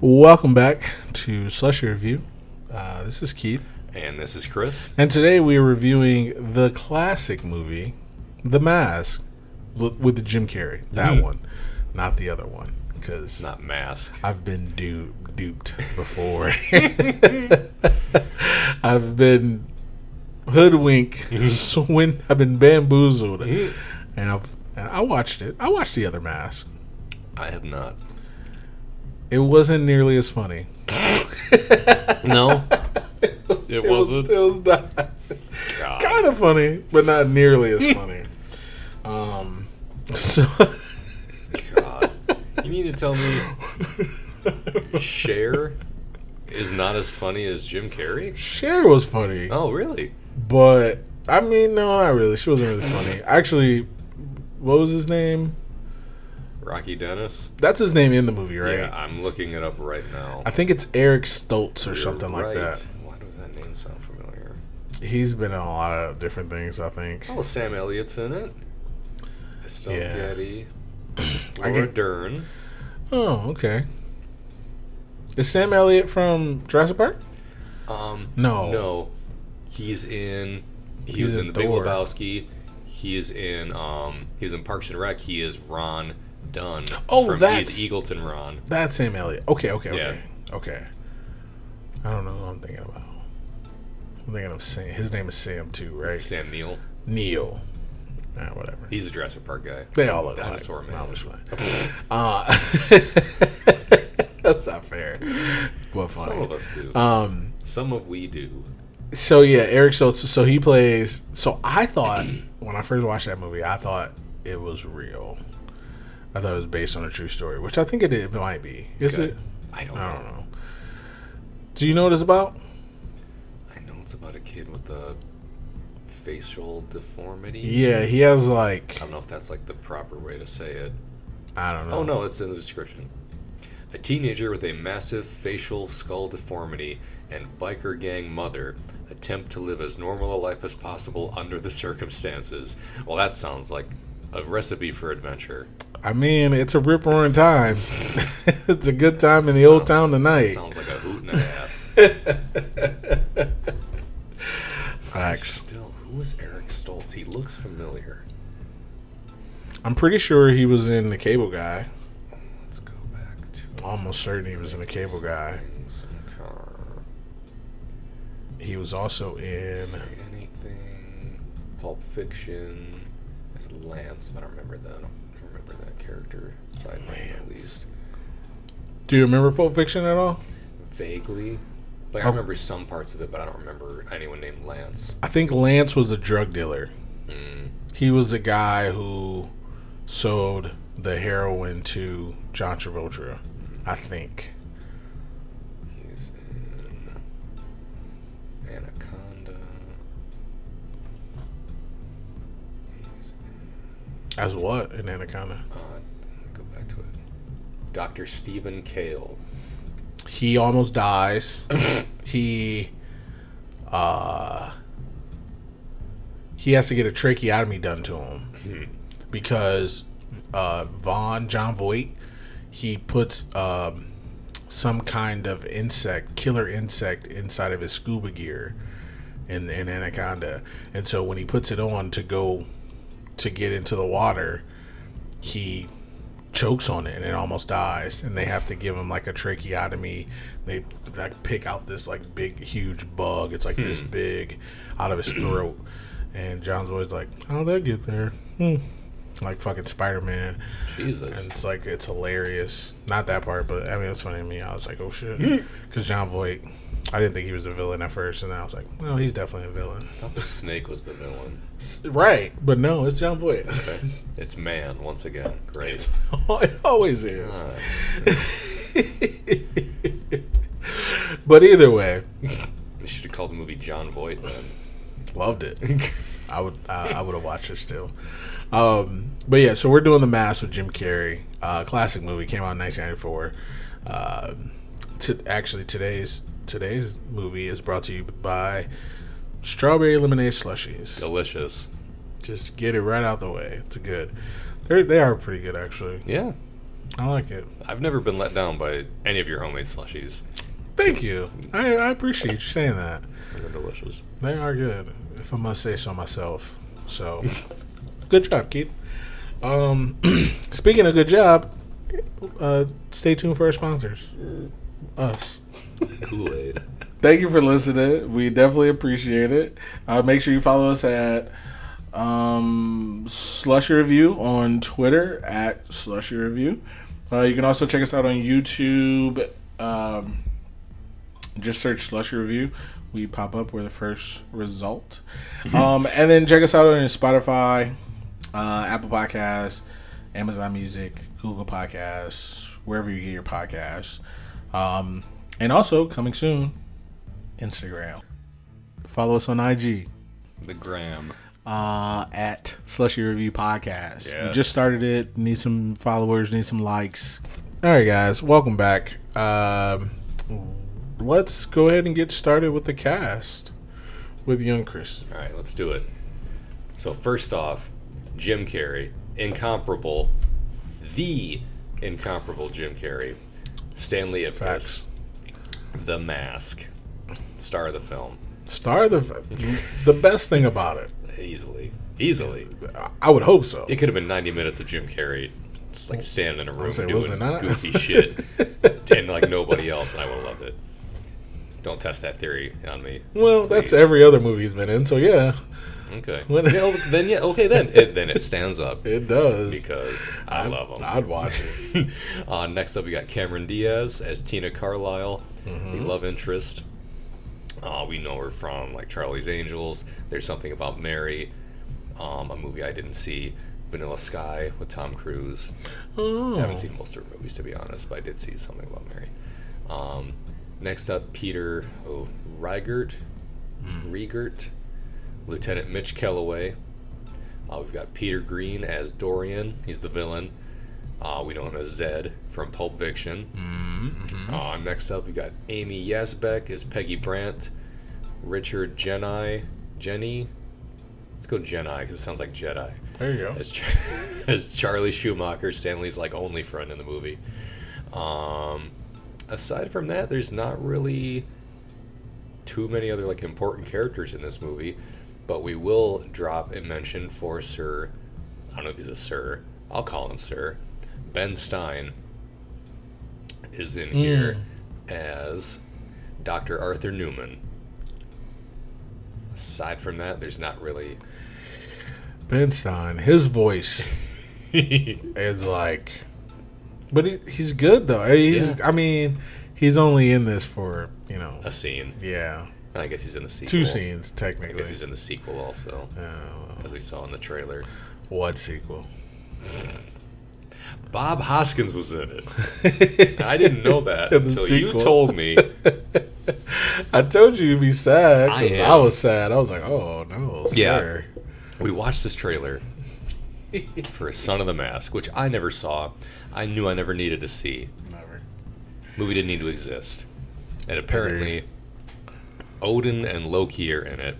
Welcome back to Slushy Review. Uh, this is Keith, And this is Chris. and today we are reviewing the classic movie, The Mask, with, with the Jim Carrey. That Mhm. one, not the other one, because Not Mask. I've been du- duped before. I've been hoodwinked, swin- I've been bamboozled, Mhm. and I've and I watched it. I watched the other Mask. I have not. It wasn't nearly as funny. No. It was, wasn't? it was not. Kind of funny, but not nearly as funny. Um, so God. You need to tell me Cher is not as funny as Jim Carrey? Cher was funny, Oh, really? but I mean, no, not really. She wasn't really funny. Actually, what was his name? Rocky Dennis? That's his name in the movie, right? Yeah, I'm looking it up right now. I think it's Eric Stoltz or You're something like that. Why does that name sound familiar? He's been in a lot of different things, I think. Oh, Sam Elliott's in it. Estelle Yeah. Getty. I Laura get- Dern. Oh, okay. Is Sam Elliott from Jurassic Park? Um, No. no, he's in. He He's was in in, The Big. Lebowski. He is in. Um, he was in Parks and Rec. He is Ron Dunn. Oh, from, that's- he's Eagleton Ron. That's Sam Elliott. Okay, okay, Yeah. okay, okay. I don't know who I'm thinking about. I'm thinking of Sam. His name is Sam too, right? Sam Neill. Neill. Ah, whatever. He's a Jurassic Park guy. They all look Dinosaur like. man. Just playing. Uh, that's not fair, but Some funny. of us do. Um. Some of we do. So yeah, Eric Stoltz. So he plays. So I thought when I first watched that movie, I thought it was real. I thought it was based on a true story, which I think it, it might be. Is Good. it? I don't, I don't know. know. Do you know what it's about? I know it's about a kid with a facial deformity. Yeah, he has like. I don't know if that's like the proper way to say it. I don't know. Oh no, it's in the description. A teenager with a massive facial skull deformity and biker gang mother attempt to live as normal a life as possible under the circumstances. Well, that sounds like a recipe for adventure. I mean, it's a rip roaring time. it's a good time in the old town tonight. sounds like a hoot and a half. Facts. Still, who is Eric Stoltz? He looks familiar. I'm pretty sure he was in the Cable Guy. Let's go back to. Almost certain he was in the Cable Guy. He was also in. Say anything. Pulp Fiction. As Lance, but I don't remember that. I don't remember that character by name at least. Do you remember Pulp Fiction at all? Vaguely. Like Oh. I remember some parts of it, but I don't remember anyone named Lance. I think Lance was a drug dealer. Mm. He was the guy who sold the heroin to John Travolta. I think. As what in Anaconda? uh, go back to it. Dr. Steven Cale. He almost dies. he uh he has to get a tracheotomy done to him because uh Vaughn Jon Voight he puts um some kind of insect killer insect inside of his scuba gear in in Anaconda and so when he puts it on to go to get into the water he chokes on it and it almost dies and they have to give him like a tracheotomy. They like pick out this like big huge bug. It's like this big out of his throat. And john's always like how'd that get there. Hmm. like fucking spider-man. Jesus. and it's like it's hilarious. Not that part but i mean it's funny to me. I was like oh shit. Because jon voight i didn't think he was a villain at first and then i was like no he's definitely a villain I thought the snake was the villain. Right but no it's jon voight Okay. It's man, once again. Great. it always is Uh, but either way, they should have called the movie Jon Voight then. loved it. I would I, I would have watched it still. Um, but yeah, so we're doing the Mask with Jim Carrey. Uh, classic movie came out in 1994. Uh, t- actually, today's today's movie is brought to you by Strawberry Lemonade Slushies. Delicious. Just get it right out the way. It's good. They're they are pretty good actually. Yeah. I like it. I've never been let down by any of your homemade slushies. Thank you. I, I appreciate you saying that. They're delicious. They are good, if I must say so myself. So, good job, Keith. Um, speaking of good job, uh, stay tuned for our sponsors, us. Kool Aid. Thank you for listening. We definitely appreciate it. Uh, make sure you follow us at um, Slushy Review on Twitter at Slushy Review. Uh, you can also check us out on YouTube. Um, just search Slushy Review. We pop up. We're the first result. um, and then check us out on Spotify, uh, Apple Podcasts, Amazon Music, Google Podcasts, wherever you get your podcasts. Um, and also coming soon, Instagram. Follow us on IG The gram. uh, at Slushy Review Podcast. We just started it. Need some followers. Need some likes. All right, guys. Welcome back. Um, let's go ahead and get started with the cast with young Chris. All right, let's do it. So first off, Jim Carrey, incomparable, the incomparable Jim Carrey, Stanley Ipkiss. The Mask, star of the film, Star of the the best thing about it. easily, easily. I would hope so. It could have been 90 minutes of Jim Carrey, just like standing in a room say, doing goofy shit, and like nobody else, and I would have loved it. Don't test that theory on me. Well, that's every other movie he's been in. So yeah, Okay. When- Yeah, well, then yeah, okay then. It, then it stands up it does. because I I'd- love him. I'd watch it. uh, next up, we got Cameron Diaz as Tina Carlisle, Mm-hmm. the love interest. Uh, we know her from like Charlie's Angels. There's something about Mary, um, a movie I didn't see. Vanilla Sky with Tom Cruise. Oh. I haven't seen most of her movies to be honest, but I did see something about Mary. Um, next up, Peter oh, Reigert, Riegert, Lieutenant Mitch Kellaway. Uh, we've got Peter Greene as Dorian. He's the villain. Uh, we know him as Zed from Pulp Fiction. Mm-hmm. Uh, next up, we've got Amy Yasbeck as Peggy Brandt. Richard Jedi, Jeni. Let's go Jedi because it sounds like Jedi. There you go. As, Char- as Charlie Schumacher, Stanley's like only friend in the movie. Um, aside from that, there's not really too many other like important characters in this movie, but we will drop a mention for Sir. I don't know if he's a Sir. I'll call him Sir. Ben Stein is in hmm. here as Dr. Arthur Newman. Aside from that, there's not really. Ben Stein, his voice is like, but he, he's good though. He's, Yeah. I mean, he's only in this for you know, a scene. yeah, And I guess he's in the sequel. two scenes technically. I guess he's in the sequel also, Uh, as we saw in the trailer. what sequel? Bob Hoskins was in it. I didn't know that until you told me. I told you you'd be sad. I am. I, was sad. I was like, oh no, Yeah. sir. We watched this trailer for Son of the Mask, which I never saw. I knew I never needed to see. Never. Movie didn't need to exist. And apparently, Odin and Loki are in it.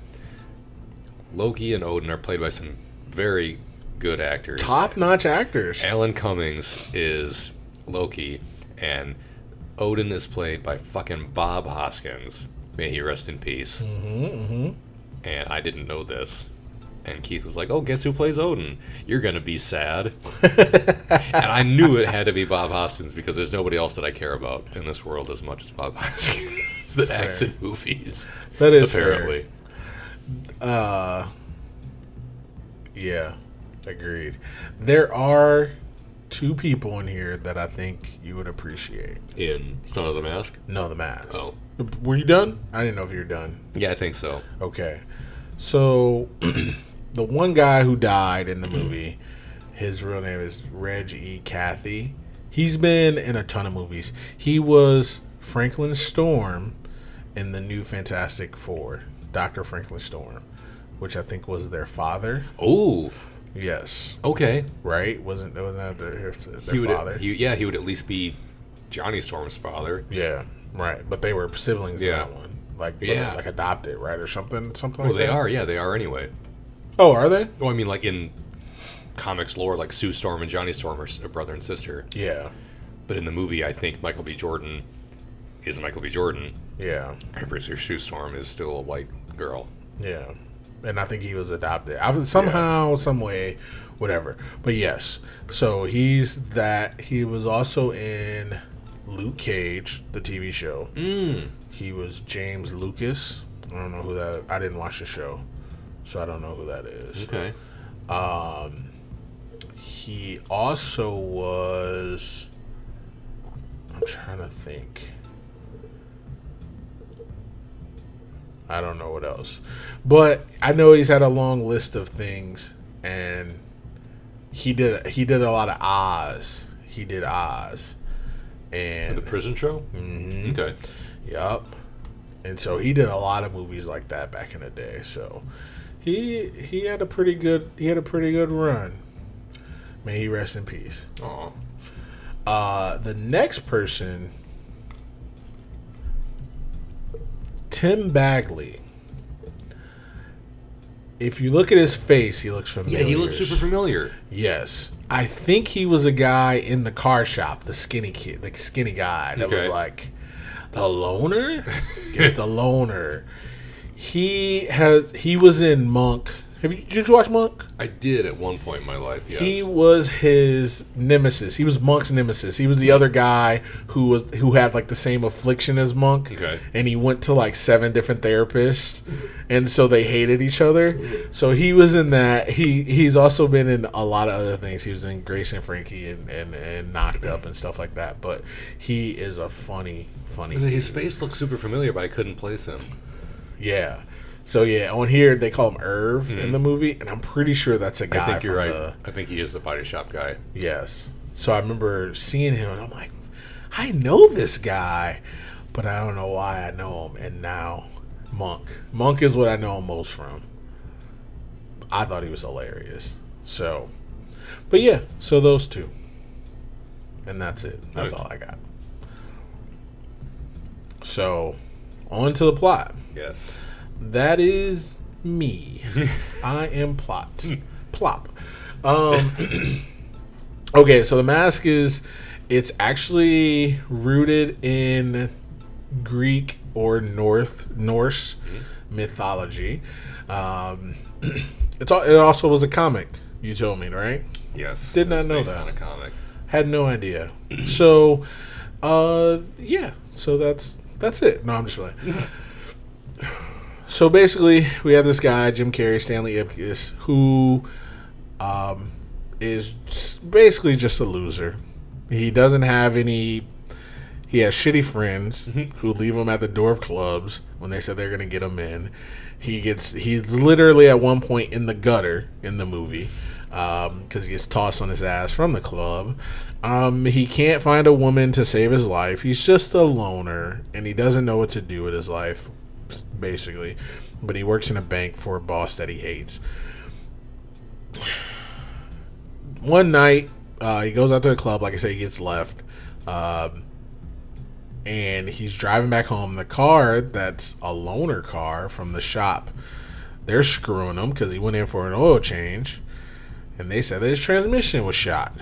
Loki and Odin are played by some very good actors. Top notch actors. Alan Cummings is Loki, and Odin is played by fucking Bob Hoskins. May he rest in peace. Mm-hmm, mm-hmm. And I didn't know this. And Keith was like, "Oh, guess who plays Odin? You're gonna be sad." and I knew it had to be Bob Hoskins because there's nobody else that I care about in this world as much as Bob Hoskins that acts in movies. That is apparently. Uh, yeah, agreed. There are two people in here that I think you would appreciate. In Son of the Mask. No, the mask. Oh. were you done? I didn't know if you were done. Yeah, I think so. Okay, so the one guy who died in the movie, his real name is Reg E. Cathey. He's been in a ton of movies. He was Franklin Storm in the new Fantastic Four, Doctor Franklin Storm, which I think was their father. Oh, Yes, okay. right? Wasn't wasn't that their, their He would, father? he, yeah, he would at least be Johnny Storm's father. yeah, right. But they were siblings Yeah. in that one, like Yeah. like adopted, right, or something, something Well, like they that. are. Yeah, they are anyway. Oh, are they? Well, I mean, like in comics lore, like Sue Storm and Johnny Storm are brother and sister. Yeah, But in the movie, I think Michael B. Jordan is Michael B. Jordan. yeah, And Bruce Sue Storm is still a white girl. yeah. And I think he was adopted. I somehow, some way, whatever. But yes, so he's that. He was also in Luke Cage, the TV show. Mm. He was James Lucas. I don't know who that. I didn't watch the show, so I don't know who that is. Okay. Um, he also was. I'm trying to think. I don't know what else, but I know he's had a long list of things, and he did he did a lot of Oz. He did Oz, and The prison show? Mhm. Okay. Yep. And so he did a lot of movies like that back in the day. So he he had a pretty good he had a pretty good run. May he rest in peace. Aw. Uh the next person Tim Bagley. If you look at his face, he looks familiar. Yeah, he looks super familiar. Yes. I think he was a guy in the car shop, the skinny kid, the skinny guy that was like the loner. Get the loner. He has he was in Monk. Have you did you watch Monk? I did at one point in my life, yes. He was his nemesis. He was Monk's nemesis. He was the other guy who was who had like the same affliction as Monk. Okay. And he went to like seven different therapists, and so they hated each other. So he was in that. He he's also been in a lot of other things. He was in Grace and Frankie and and, and Knocked Up and stuff like that. But he is a funny funny. His face looks super familiar, but I couldn't place him. Yeah. So yeah, on here they call him Irv in the movie, and I'm pretty sure that's a guy. Hmm. I think you're from right. the- I think he is the body shop guy. Yes. So I remember seeing him and I'm like, I know this guy, but I don't know why I know him. And now Monk. Monk is what I know him most from. I thought he was hilarious. So, but yeah, so those two. And that's it. That's all I got. So, on to the plot. Yes. That is me. I am plot. Plop. Um, okay, so the mask is it's actually rooted in Greek or North Norse mythology. Um, it's all, it also was a comic. You told me, right? Yes. Did not know that. a comic. Had no idea. So, uh, yeah. So that's that's it. No, I'm just playing. so basically, we have this guy, Jim Carrey, Stanley Ipkiss, who um, is basically just a loser. He doesn't have any. He has shitty friends who leave him at the door of clubs when they said they're going to get him in. He gets he's literally at one point in the gutter in the movie because he gets tossed on his ass from the club. Um, he can't find a woman to save his life. He's just a loner and he doesn't know what to do with his life, basically. But he works in a bank for a boss that he hates. One night, uh, he goes out to a club. Like I said, he gets left. Um, and he's driving back home. The car that's a loaner car from the shop, they're screwing him because he went in for an oil change, and they said that his transmission was shot,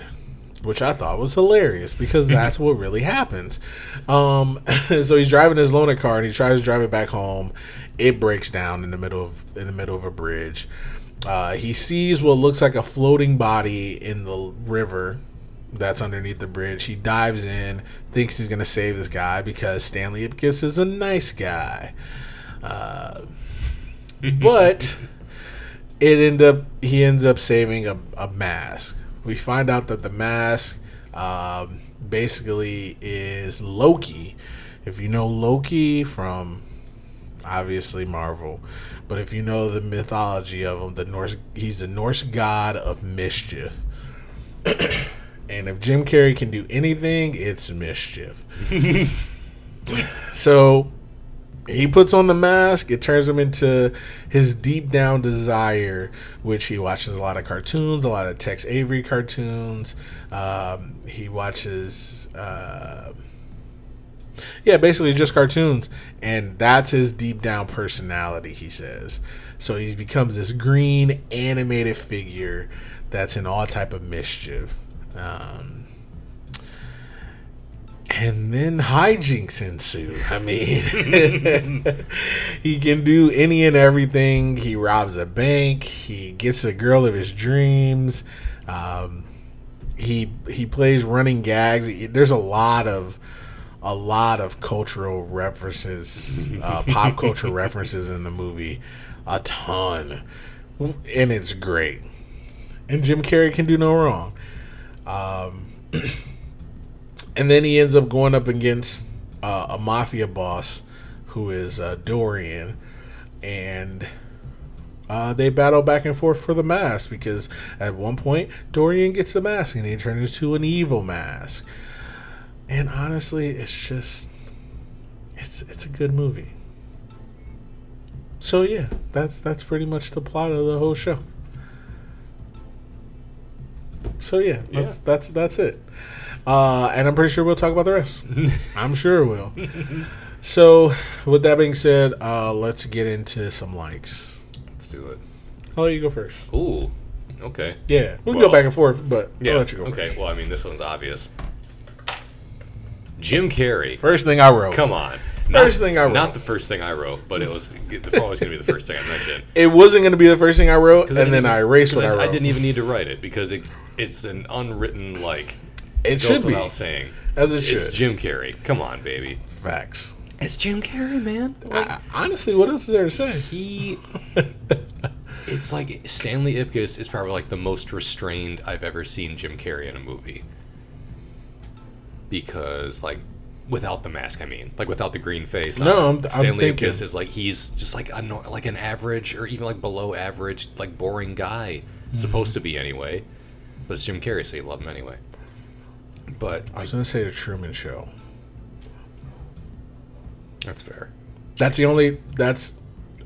which I thought was hilarious because that's what really happens. Um, so he's driving his loaner car and he tries to drive it back home. It breaks down in the middle of in the middle of a bridge. Uh, he sees what looks like a floating body in the river that's underneath the bridge. He dives in, thinks he's gonna save this guy because Stanley Ipkiss is a nice guy. Uh, but it end up he ends up saving a, a mask. We find out that the mask um, basically is Loki. If you know Loki from obviously Marvel, but if you know the mythology of him, the Norse he's the Norse god of mischief. and if Jim Carrey can do anything, it's mischief. so he puts on the mask. It turns him into his deep down desire, which he watches a lot of cartoons, a lot of Tex Avery cartoons. Um, he watches. Uh, Yeah, basically just cartoons, and that's his deep down personality. He says, so he becomes this green animated figure that's in all type of mischief. Um, and then hijinks ensue. I mean, he can do any and everything. He robs a bank. He gets a girl of his dreams. Um, he he plays running gags. There's a lot of a lot of cultural references, uh, pop culture references in the movie, a ton, and it's great. And Jim Carrey can do no wrong. Um, and then he ends up going up against uh, a mafia boss who is uh, Dorian, and uh, they battle back and forth for the mask because at one point Dorian gets the mask and he turns into an evil mask. And honestly, it's just it's it's a good movie. So yeah, that's that's pretty much the plot of the whole show. So yeah, that's Yeah. that's that's it. Uh, and I'm pretty sure we'll talk about the rest. I'm sure we'll. So, with that being said, uh, let's get into some likes. Let's do it. I'll let you go first. Ooh. Okay. Yeah, we can Well, go back and forth, but Yeah. I'll let you go okay. first. Well, I mean, this one's obvious. Jim Carrey. First thing I wrote. Come on. First thing I wrote. Not the first thing I wrote, but it was the was going to be the first thing I mentioned. It wasn't going to be the first thing I wrote, and didn't then even- I erased what I, I, wrote. I didn't even need to write it because it it's an unwritten like. It goes should be without saying. as it should. It's. Jim Carrey. Come on, baby. Facts. It's Jim Carrey, man. Like, I, honestly, what else is there to say? he it's like Stanley Ipkiss is probably like the most restrained I've ever seen Jim Carrey in a movie. Because like without the mask, I mean, like without the green face. No, on, I'm- I'm Stanley thinking- Ipkiss is like he's just like a nor- like an average or even like below average, like boring guy. Mm-hmm. Supposed to be anyway, but it's Jim Carrey, so you love him anyway. But I was going to say the Truman Show. that's fair. That's the only. That's,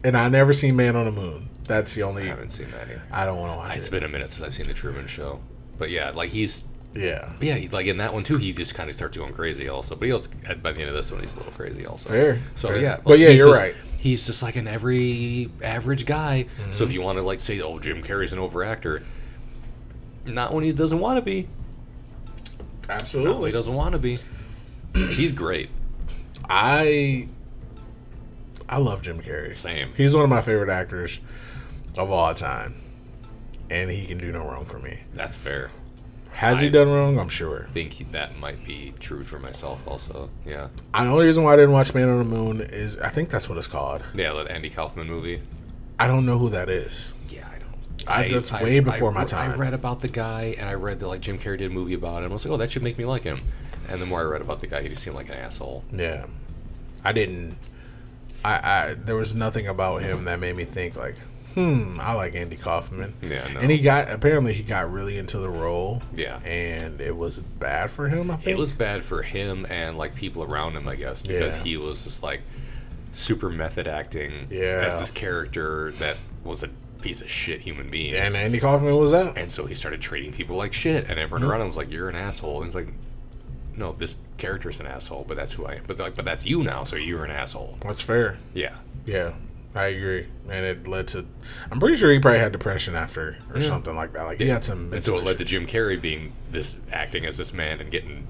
and I never seen Man on the Moon. That's the only. I haven't seen that either. I don't want to watch It's it. been a minute since I've seen the Truman Show, but yeah, like he's Yeah, But yeah, he- like in that one too, he just kind of starts going crazy also. But he also by the end of this one, he's a little crazy also. fair. So fair. yeah, but yeah, you're just- right. He's just like an every average guy. So if Mm-hmm. you want to like say, oh, Jim Carrey's an overactor, not when he doesn't want to be. Absolutely. he doesn't want to be. He's great. I I love Jim Carrey. Same. He's one of my favorite actors of all time, and he can do no wrong for me. That's fair. Has he done wrong? I'm sure. I think he- that might be true for myself also. Yeah. The only reason why I didn't watch Man on the Moon is I think that's what it's called. Yeah, that Andy Kaufman movie. I don't know who that is. I. I- that's way before my time. I read about the guy, and I read that like Jim Carrey did a movie about him. I was like, oh, that should make me like him. And the more I read about the guy, he just seemed like an asshole. Yeah, I didn't. I, I there was nothing about him that made me think like, hmm, I like Andy Kaufman. Yeah, no. And he got apparently he got really into the role. Yeah. and it was bad for him. I think It was bad for him and like people around him, I guess, because Yeah. he was just like super method acting Yeah. as this character that was a piece of shit human being. And Andy Kaufman was out. And so he started treating people like shit, and everyone mm-hmm. around him was like, "You're an asshole." And he's like, "No, this character's an asshole, but that's who I am. But like, but that's you now, so you're an asshole." That's fair. Yeah, Yeah, I agree. And it led to. I'm pretty sure he probably had depression after or Yeah. something like that. Like he had some. and so it led to Jim Carrey being this acting as this man and getting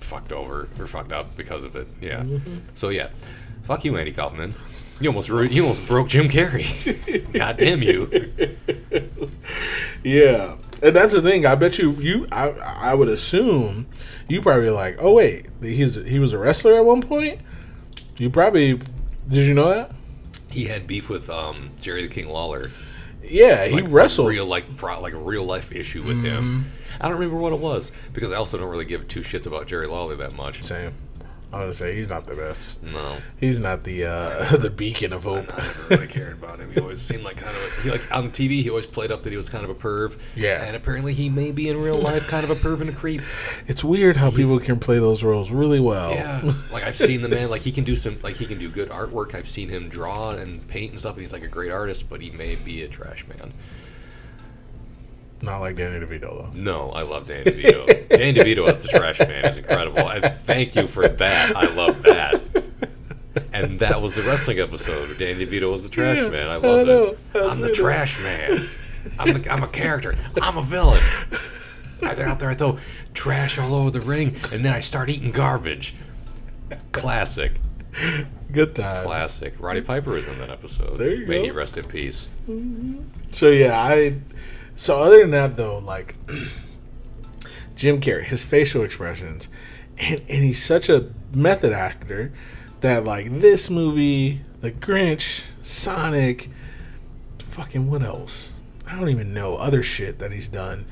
fucked over or fucked up because of it. Yeah. Mm-hmm. So yeah, fuck you, Andy Kaufman. You almost ru- you almost broke Jim Carrey. God damn you. Yeah, and that's the thing. I bet you you I I would assume you probably like. Oh wait, he's he was a wrestler at one point. You probably did you know that? He had beef with um, Jerry the King Lawler. Yeah, he like, wrestled. real like pro, like a real life issue with him. I don't remember what it was because I also don't really give two shits about Jerry Lawler that much. Same. I was gonna say he's not the best. No, He's not the uh the beacon of hope. I never really cared about him. He always seemed like kind of a, he like on TV. He always played up that he was kind of a perv. Yeah. and apparently he may be in real life kind of a perv and a creep. It's weird how people can play those roles really well. Yeah, like I've seen the man. Like he can do some. Like he can do good artwork. I've seen him draw and paint and stuff. And he's like a great artist, but he may be a trash man. Not like Danny DeVito though. No, I love Danny DeVito. Danny DeVito as the trash man is incredible. And thank you for that. I love that. And that was the wrestling episode. where Danny DeVito was the trash Yeah, man. I I love it. I'm the trash man. I'm, the, I'm a character. I'm a villain. I get out there, I throw trash all over the ring, and then I start eating garbage. It's classic. Good time. Classic. Roddy Piper is in that episode. There you May go. he rest in peace. Mm-hmm. So yeah, I. So other than that though, like Jim Carrey, his facial expressions, and and he's such a method actor that like this movie, The Grinch, Sonic, fucking what else? I don't even know other shit that he's done.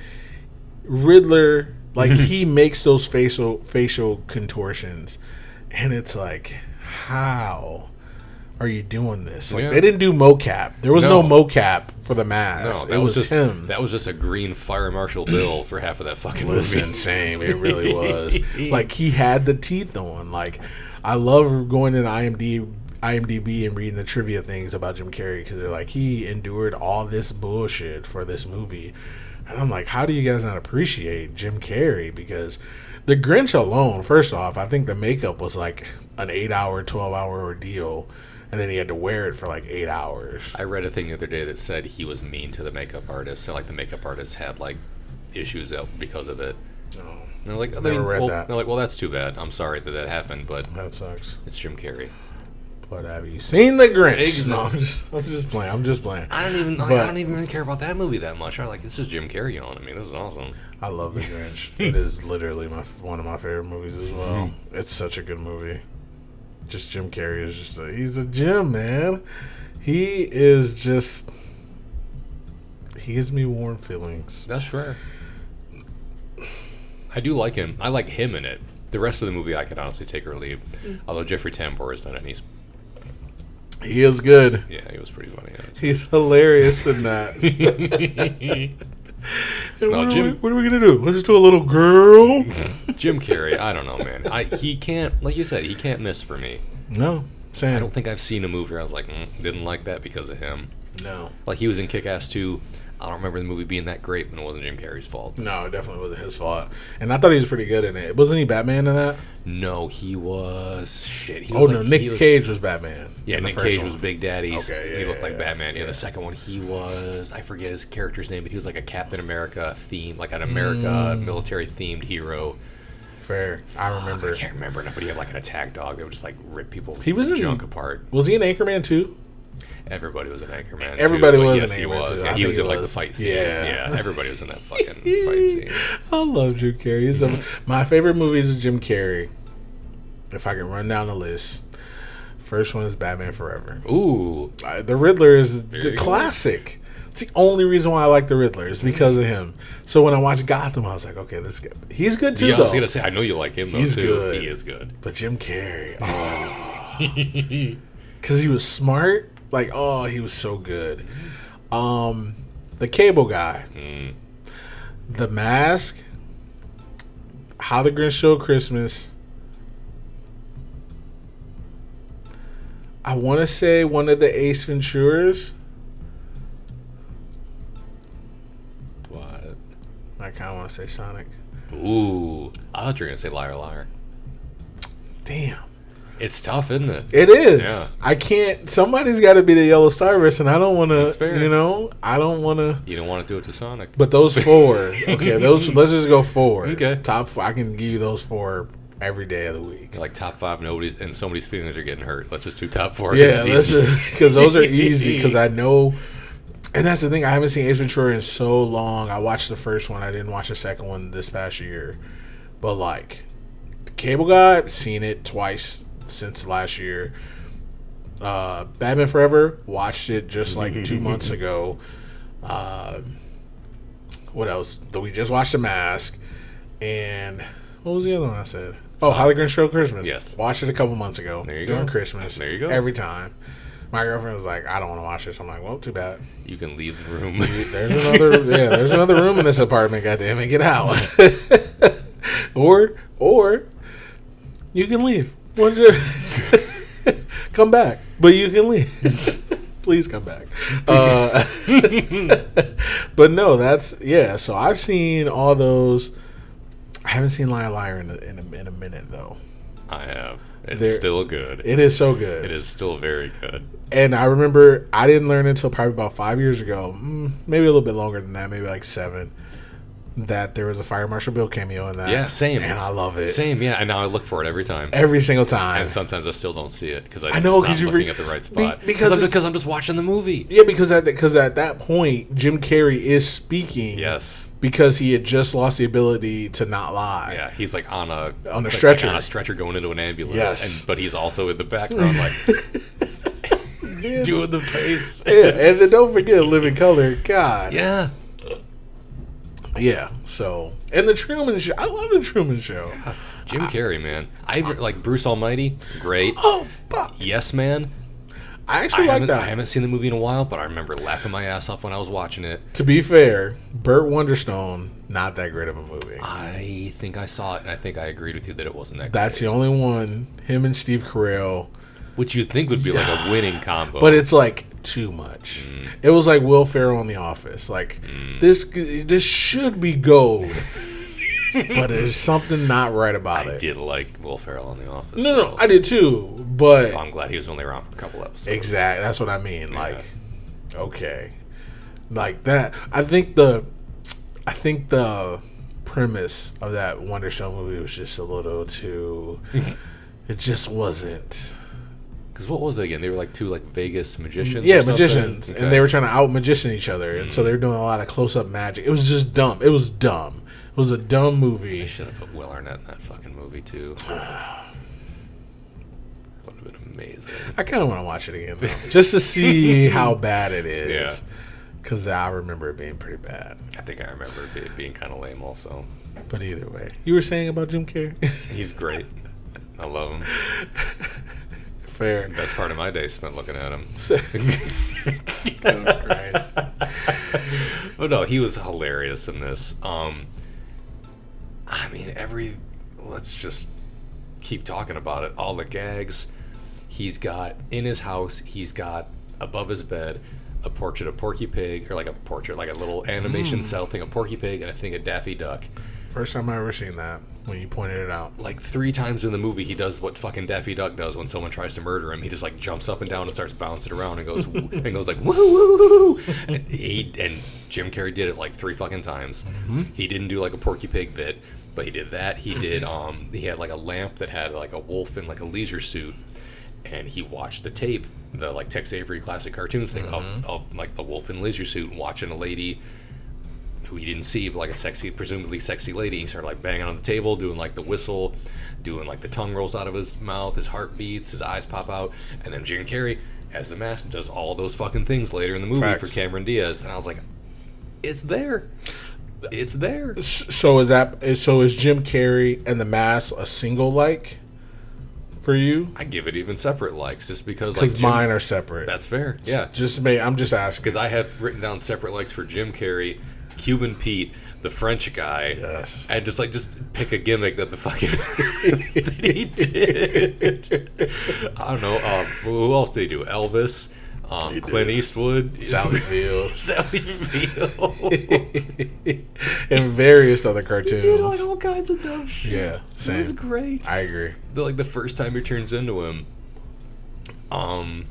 Riddler, like he makes those facial facial contortions, and it's like, how are you doing this? Like Yeah. they didn't do mocap. There was no, No. mocap for the mask. No, it was, just him. That was just a green fire marshal bill for half of that fucking movie. same. It really was. like he had the teeth on. Like I love going to IMDb, IMDb and reading the trivia things about Jim Carrey because they're like he endured all this bullshit for this movie, and I'm like, how do you guys not appreciate Jim Carrey? Because the Grinch alone, first off, I think the makeup was like an eight-hour, twelve-hour ordeal, and then he had to wear it for like eight hours. I read a thing the other day that said he was mean to the makeup artist. So like the makeup artist had like issues out because of it. And they're like, I Never mean, read well, that. They're like, well, that's too bad. I'm sorry that that happened, but that sucks. it's Jim Carrey. But have you seen the Grinch? Exactly. No, I'm just, I'm just playing. I'm just playing. I don't even, But- I don't even really care about that movie that much. I like this is Jim Carrey on. I mean, this is awesome. I love The Grinch. it is literally my one of my favorite movies as well. Hmm. It's such a good movie. Just Jim Carrey is just a, he's a Jim man. He is just he gives me warm feelings. That's fair. I do like him. I like him in it. The rest of the movie, I could honestly take or leave. Mm. Although Jeffrey Tambor has done it, and he's He is good. yeah, he was pretty funny. In it. He's hilarious in that. And No, what, are Jim- we, what are we gonna do? Let's do a little girl. Jim Carrey, I don't know, man. I he can't, like you said, he can't miss for me. No, Sam. I don't think I've seen a movie where I was like, mm, didn't like that because of him. No, Like he was in Kick Ass 2. I don't remember the movie being that great, but it wasn't Jim Carrey's fault. no, it definitely wasn't his fault. And I thought he was pretty good in it. Wasn't he Batman in that? No, he was shit. He Oh was no, like- Nick he was- Cage was Batman. Yeah, in Nick Cage one. was Big Daddy. Okay, he yeah, looked like yeah, Batman. Yeah, yeah. the second one he was I forget his character's name, but he was like a Captain America theme, like an America Mm. military themed hero. Fair. I remember. I can't remember, but he had like an attack dog that would just like rip people. He was in- junk apart. Was he in Anchorman too? Everybody was an Anchorman. Everybody was yes, in he was. Yeah, he was in like the fight scene. Yeah. Yeah. everybody was in that fucking fight scene. I love Jim Carrey. He's a- my favorite movies of Jim Carrey. If I can run down the list, first one is Batman Forever. Ooh, Uh, the Riddler is There the you go. classic. It's the only reason why I like the Riddler is because of him. So when I watched Gotham, I was like, okay, this guy, he's good too. yeah, I was gonna say I know you like him though He's too. good. He is good. But Jim Carrey, oh, because he was smart. Like, oh, he was so good. Um, the Cable Guy, Mm. The Mask, How the Grinch Stole Christmas. I want to say one of the Ace Venturas. What? I kind of want to say Sonic. Ooh, I thought you were gonna say liar, liar. Damn. It's tough, isn't it? It is. Yeah. I can't. Somebody's got to be the Yellow Starburst, and I don't want to. You know, I don't want to. You don't want to do it to Sonic. But those four, okay, those let's just go four. Okay. top. Four, I can give you those four every day of the week. like top five, nobody's and somebody's feelings are getting hurt. Let's just do top four. Yeah, because those are easy. Because I know, and that's the thing. I haven't seen Ace Ventura in so long. I watched the first one. I didn't watch the second one this past year. But like, Cable Guy, seen it twice since last year. Uh, Batman Forever, watched it just like two months ago. Uh, what else? We just watched The Mask, and what was the other one I said? Oh, Holly Grinch Show Christmas. Yes. watched it a couple months ago There you during go. Christmas. There you go. Every time, my girlfriend was like, "I don't want to watch this." I'm like, "Well, too bad." you can leave the room. There's another, yeah, there's another room in this apartment. Goddamn it, get out, or or you can leave. Your- Come back, but you can leave. Please come back. Uh, but no, that's yeah. So I've seen all those. I haven't seen Liar Liar in a, in a, in a minute though. I have. It's There- still good. It is so good. it is still very good. And I remember I didn't learn until probably about five years ago, mm, maybe a little bit longer than that, maybe like seven, that there was a Fire Marshal Bill cameo in that. Yeah, same. And I love it Same, yeah. And now I look for it every time. every single time. And sometimes I still don't see it because I, I know, 'cause because you you re- looking at the right spot. because because I'm, because I'm just watching the movie. Yeah, because at because at that point Jim Carrey is speaking. Yes. Because he had just lost the ability to not lie. Yeah, he's like on a On a like, stretcher. on a stretcher going into an ambulance. Yes. and, but he's also in the background like doing the face. Yeah, and then don't forget Living Color. God. yeah, Yeah. So and the Truman Show. I love the Truman Show. Jim Carrey, man. I like Bruce Almighty. Great. Oh fuck! Yes, man. I I actually like that. I haven't seen the movie in a while, but I remember laughing my ass off when I was watching it. To be fair, Burt Wonderstone, not that great of a movie. I think I saw it, and I think I agreed with you that it wasn't that. That's the only one. Him and Steve Carell, which you'd think would be like a winning combo. but it's like too much. Mm. It was like Will Ferrell in The Office. Like this, this should be gold, but there's something not right about I it. I did like Will Ferrell in The Office. No, no, I did too. But I'm glad he was only around for a couple episodes. Exactly. That's what I mean. Like, okay, like that. I think the, I think the premise of that Wonder Show movie was just a little too. it just wasn't. Because what was it again? They were like two like Vegas magicians. Yeah, magicians, Okay. Mm. and they were trying to out magician each other, and so they were doing a lot of close up magic. It was just dumb. It was dumb. It was a dumb They movie. should have put Will Arnett in that fucking movie too. Would have been amazing. I kind of want to watch it again, though, just to see how bad it is. Yeah. Because I remember it being pretty bad. I think I remember it be- being kind of lame. Also, But either way, you were saying about Jim Carrey. he's great. I love him. Fair. Best part of my day spent looking at him. oh, Christ. But no, he was hilarious in this. Um, I mean, every let's just keep talking about it. All the gags he's got in his house. He's got above his bed a portrait of Porky Pig, or like a portrait, like a little animation cell thing of Porky Pig and a thing of Daffy Duck. First time I ever seen that when you pointed it out. Like three times in the movie, he does what fucking Daffy Duck does when someone tries to murder him. He just like jumps up and down and starts bouncing around and goes and goes like woo woo woo. And he and Jim Carrey did it like three fucking times. He didn't do like a Porky Pig bit, but he did that. He did um he had like a lamp that had like a wolf in like a leisure suit, and he watched the tape, the like Tex Avery classic cartoons thing of, of like the wolf in leisure suit watching a lady who he didn't see, but like a sexy, presumably sexy lady. He started like banging on the table, doing like the whistle, doing like the tongue rolls out of his mouth, his heart beats, his eyes pop out, and then Jim Carrey, as the mask, and does all those fucking things later in the movie Facts. for Cameron Diaz, and I was like, it's there, it's there. So is that so? Is Jim Carrey and The Mask a single like for you? I give it even separate likes just because like Jim- mine are separate. that's fair, yeah. just me. I'm just asking. Because I have written down separate likes for Jim Carrey, Cuban Pete, the French guy, Yes. and just like just pick a gimmick that the fucking that he did. I don't know. Um, who else did he do? Elvis, um, Clint Eastwood, Sally Field Sally Field. and various other He did like cartoons. all kinds of dumb shit. Yeah, it was great. I agree. the, like the first time he turns into him, um,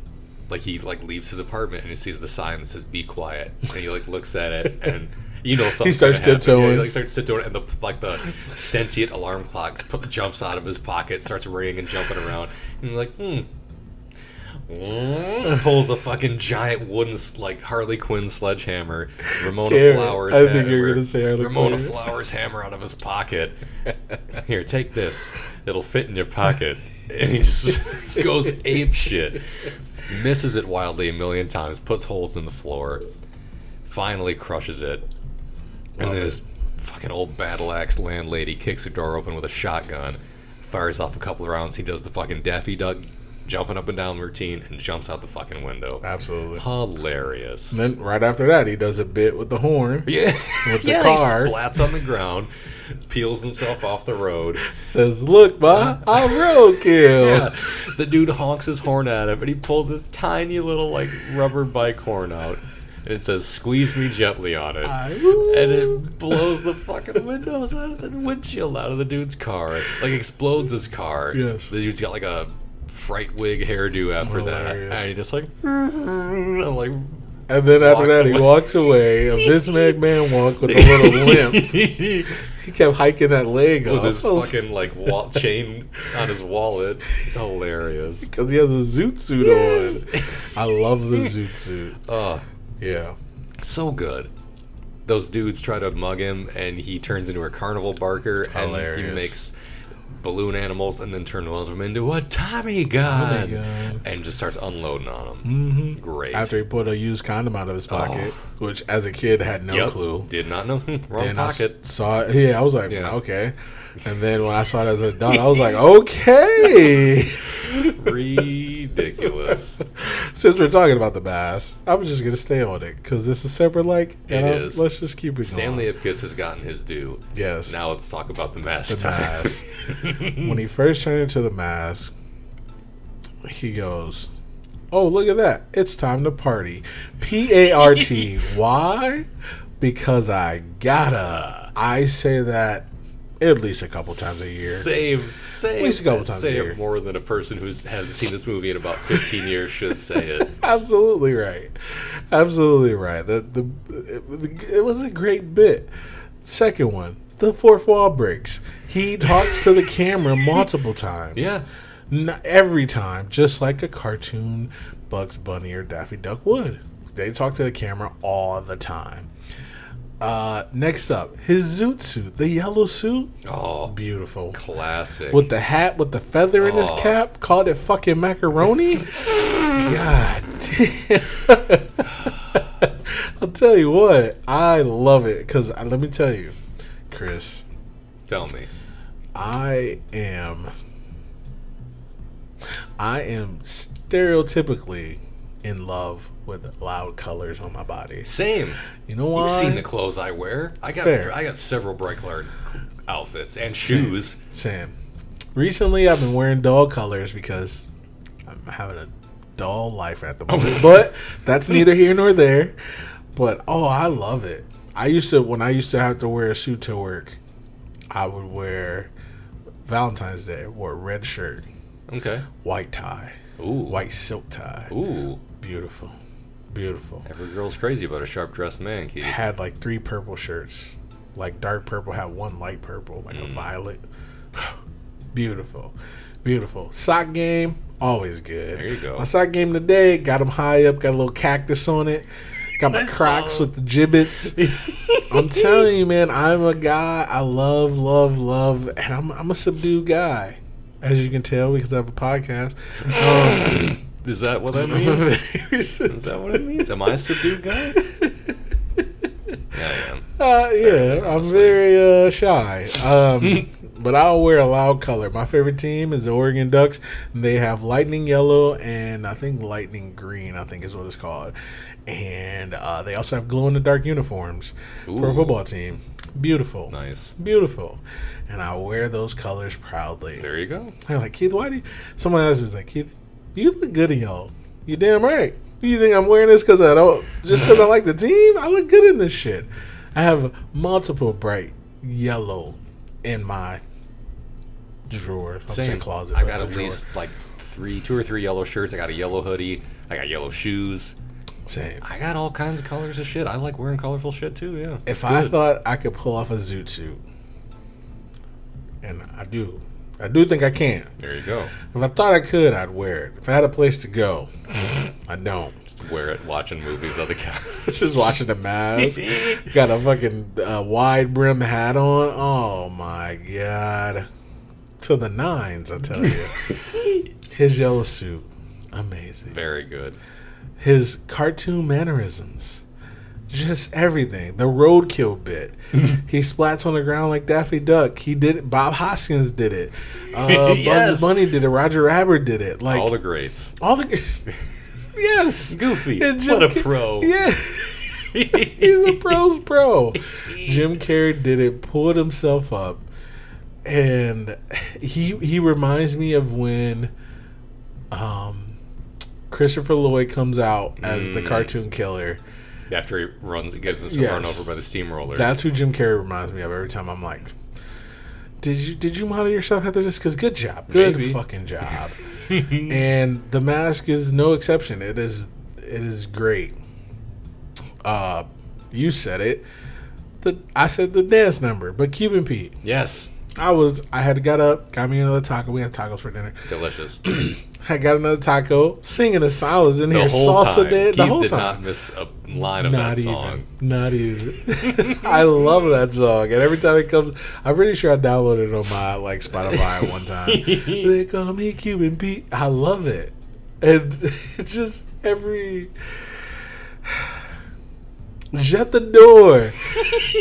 like he like leaves his apartment and he sees the sign that says "Be quiet," and he like looks at it and you know something. He starts tiptoeing. Yeah, he like starts tiptoeing, and the like the sentient alarm clock jumps out of his pocket, starts ringing and jumping around, and he's like, hmm. Mm, Pulls a fucking giant wooden like Harley Quinn sledgehammer. Ramona Damn. Flowers. I think you're gonna say Harley Ramona Quinn. Flowers hammer out of his pocket. Here, take this. It'll fit in your pocket. And he just goes ape shit. Misses it wildly a million times. Puts holes in the floor. Finally crushes it. And then this fucking old battle axe landlady kicks the door open with a shotgun. Fires off a couple of rounds. He does the fucking Daffy Duck jumping up and down routine, and jumps out the fucking window. Absolutely. Hilarious. And then right after that, he does a bit with the horn. Yeah, With the yeah, car. he splats on the ground, peels himself off the road. Says, "Look, ma, I'm roadkill." Yeah, the dude honks his horn at him, and he pulls his tiny little like rubber bike horn out, and it says "Squeeze me gently" on it. I- and it blows the fucking windows out of the windshield out of the dude's car. Like explodes his car. Yes. The dude's got like a fright wig hairdo after that. And he just like and like And then after that, he walks away. A Vince McMahon walk with a little limp. He kept hiking that leg up his fucking like wall- chain on his wallet. Hilarious. because he has a zoot suit Yes. on. I love the zoot suit. Oh, Yeah, so good. Those dudes try to mug him, and he turns into a carnival barker, and Hilarious. he makes balloon animals, and then turns one of them into a Tommy gun, Tommy gun. and just starts unloading on them. hmm Great. After he put a used condom out of his pocket, which as a kid had no Yep. clue. Did not know. Wrong And I pocket. saw it. Yeah, I was like, Yeah. okay. And then when I saw it as an adult, I was like, okay. Ridiculous. Since we're talking about the bass, I'm just gonna stay on it because this is separate. Like, It and is. Let's just keep it Stanley going. Ipkiss has gotten his due. Yes. Now let's talk about the mask The time. mask. when he first turned into the mask, he goes, "Oh, look at that! It's time to party." P A R T. Why? Because I gotta. I say that at least a couple times a year. Same, same. At least a couple times a year. more than a person who hasn't seen this movie in about 15 years should say it. Absolutely right. Absolutely right. The, the it, it was a great bit. Second one, the fourth wall breaks. He talks to the camera multiple times. Yeah. Not every time, just like a cartoon Bugs Bunny or Daffy Duck would. They talk to the camera all the time. Uh, next up, his zoot suit, the yellow suit, Oh, beautiful. classic. With the hat with the feather in his Oh. cap, called it fucking macaroni. God damn. I'll tell you what, I love it because let me tell you, Chris, Tell me. I am I am stereotypically in love with loud colors on my body. Same. You know why? You've seen the clothes I wear. I got Fair. I got several bright colored outfits and shoes. Sam. Recently, I've been wearing dull colors because I'm having a dull life at the oh, moment. but that's neither here nor there. But oh, I love it. I used to when I used to have to wear a suit to work. I would wear Valentine's Day. I wore a red shirt, Okay. white tie, Ooh. white silk tie. Ooh. Beautiful, beautiful. Every girl's crazy about a sharp dressed man, Keith. Had like three purple shirts, like dark purple. Had one light purple, like Mm. a violet. beautiful, beautiful. Sock game always good. There you go. My sock game today got them high up. Got a little cactus on it. Got my I Crocs saw- with the Jibbitz. I'm telling you, man. I'm a guy. I love, love, love, and I'm I'm a subdued guy, as you can tell because I have a podcast. Um, Is that what that means? Is that what it means? Am I a subdued guy? Yeah, I am. Uh, yeah, I'm very uh, shy. Um, but I'll wear a loud color. My favorite team is the Oregon Ducks. They have lightning yellow and I think lightning green. I think is what it's called. And uh, they also have glow in the dark uniforms for a football team. Beautiful, Nice. beautiful. And I wear those colors proudly. There you go. They're like Keith, why do you? Someone else was like Keith, you look good in y'all. You damn right. Do you think I'm wearing this because I don't? Just because I like the team? I look good in this shit. I have multiple bright yellow in my drawer. I'm Same. closet. I got at drawer. least like three, two or three yellow shirts. I got a yellow hoodie. I got yellow shoes. same. I got all kinds of colors of shit. I like wearing colorful shit too. Yeah. If I thought I could pull off a zoot suit, and I do, I do think I can. There you go. If I thought I could, I'd wear it. If I had a place to go, I don't. Just wear it watching movies on the couch. Just watching the mask. Got a fucking uh, wide brim hat on. Oh my god. To the nines, I tell you. His yellow suit, amazing. Very good. His cartoon mannerisms, just everything. The roadkill bit. he splats on the ground like Daffy Duck. He did it. Bob Hoskins did it. Uh, Yes. Bugs Bunny did it. Roger Rabbit did it. Like All the greats. all the yes, Goofy. And Jim What a pro. Yeah, he's a pro's pro. Jim Carrey did it. Pulled himself up, and he he reminds me of when, um, Christopher Lloyd comes out as the Mm. cartoon killer. After he runs, gets himself Yes. run over by the steamroller. That's who Jim Carrey reminds me of every time. I'm like, did you did you model yourself after this? Because good job, good Maybe. fucking job. and the mask is no exception. It is it is great. Uh, you said it. The I said the dance number, but Cuban Pete. yes. I was I had got up, got me another taco. We had tacos for dinner. Delicious. I got another taco, singing a song. I was in The here salsa time. did Keith the whole did time. not miss a line of Not that even. song. Not even. I love that song, and every time it comes, I'm pretty sure I downloaded it on my like Spotify at one time. they call me Cuban Pete. I love it, and it's just every. Shut the door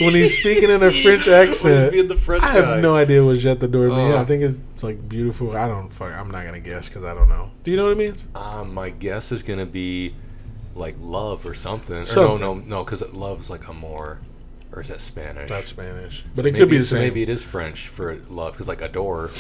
when he's speaking in a French accent. being the French I have guy. no idea what "Shut the door" means. Oh. I think it's like beautiful. I don't. Fuck, I'm not gonna guess because I don't know. Do you know what it means? Um, my guess is gonna be like love or something. Or no, no, no, because love is like amor, or is that Spanish? That's Spanish, but So it could be maybe- the so same. Maybe it is French for love, because like adore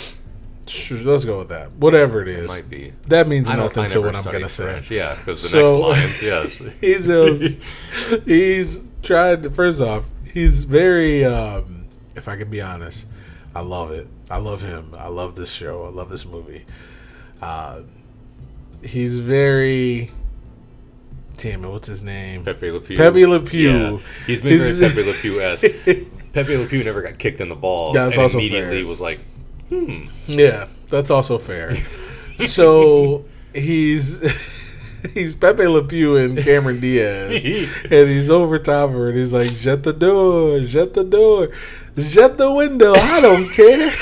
Sure, let's go with that. Whatever it it is, might be. that means I nothing to what I'm gonna say. Yeah, because the So- next lines, yes. he's just, he's tried. To, first off, he's very. Um, if I can be honest, I love it. I love him. I love this show. I love this movie. Uh, he's very. Damn it! What's his name? Pepe Le Pew. Pepe Le Pew. Yeah. He's been very Pepe Le Pew esque. Pepe Le Pew never got kicked in the balls. Yeah, that's and also immediately fair. was like, hmm. Yeah, that's also fair. so he's he's Pepe Le Pew and Cameron Diaz, and he's over top of her, and he's like, "Shut the door, shut the door, shut the window. I don't care."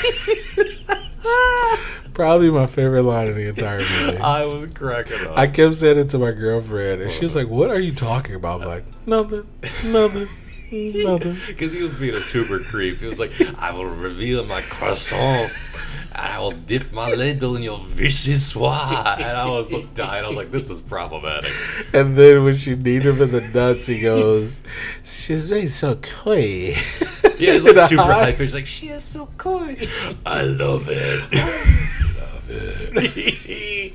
Probably my favorite line in the entire movie. I was cracking up. I kept saying it to my girlfriend, and she was like, "What are you talking about?" I'm like, "Nothing, nothing, nothing." Because he was being a super creep. He was like, I will reveal my croissant. and I will dip my ladle in your vichyssoise. And I was like, dying. I was like, this is problematic. And then when she kneed him in the nuts, he goes, "She's made so coy." Yeah, he's like super high pitched. Like, she is so coy. I love it. I love it.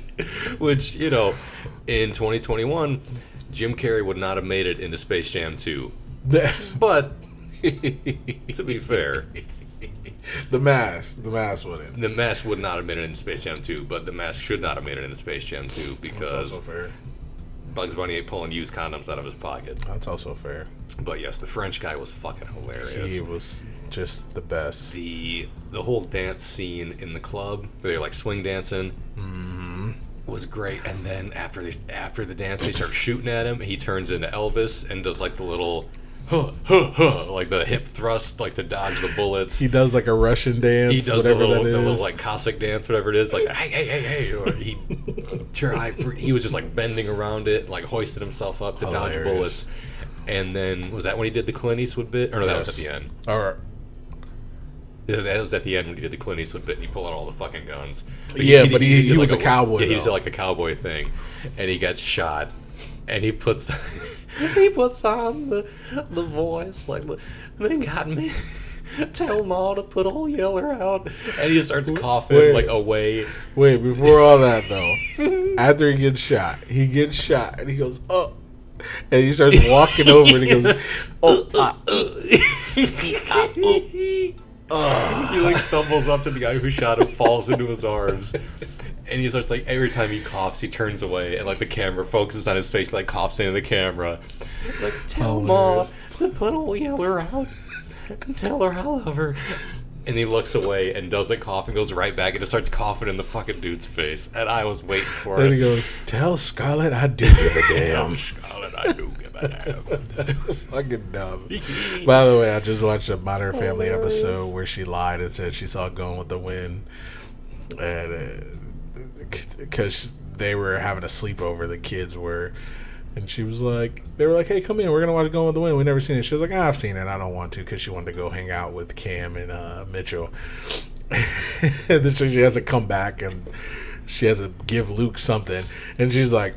Which, you know, in 2021, Jim Carrey would not have made it into Space Jam 2. But, to be fair, the mask, the mask wouldn't. The Mask would not have made it into Space Jam 2, but The Mask should not have made it in Space Jam 2 That's because also fair. Bugs Bunny ain't pulling used condoms out of his pocket. That's also fair. But yes, the French guy was fucking hilarious. He was just the best. the the whole dance scene in the club where they're like swing dancing Mm-hmm. was great. And then after they after the dance, they start shooting at him. He turns into Elvis and does like the little. Huh, huh, huh, like the hip thrust, like to dodge the bullets. He does like a Russian dance, he does the whatever little, that the little like Cossack dance, whatever it is, like hey, hey, hey, hey. Or he. For, he was just like bending around it, like hoisted himself up to dodge bullets. And then was that when he did the Clint Eastwood bit? Or no, that was at the end. Or Yeah, that was at the end when he did the Clint Eastwood bit and he pulled out all the fucking guns. Yeah, but he- he was a cowboy, Yeah, he did like a cowboy thing, and he got shot, and he puts he puts on the the voice like they got me. Tell Ma to put old Yeller out, and he starts coughing Wait. like away. wait, before all that though, after he gets shot, he gets shot and he goes, "Oh," and he starts walking over and he goes, "Oh." ah, he like stumbles up to the guy who shot him, falls into his arms, and he starts like every time he coughs, he turns away, and like the camera focuses on his face, like coughs into the camera. Like tell oh, Ma Hilarious. to put old Yeller out, and tell her I love her. And he looks away and doesn't cough and goes right back and just starts coughing in the fucking dude's face. And I was waiting for Then it. he goes, "Tell Scarlett I do give a damn." Scarlett, I do give a damn. Fucking dumb. By the way, I just watched a Modern Family episode where she lied and said she saw Gone with the Wind, and because they were having a sleepover, the kids were And she was like, they were like, hey, come in. We're to watch Going with the Wind. We never seen it. She was like, ah, I've seen it. I don't want to because she wanted to go hang out with Cam and uh, Mitchell. then she has to come back and she has to give Luke something. And she's like,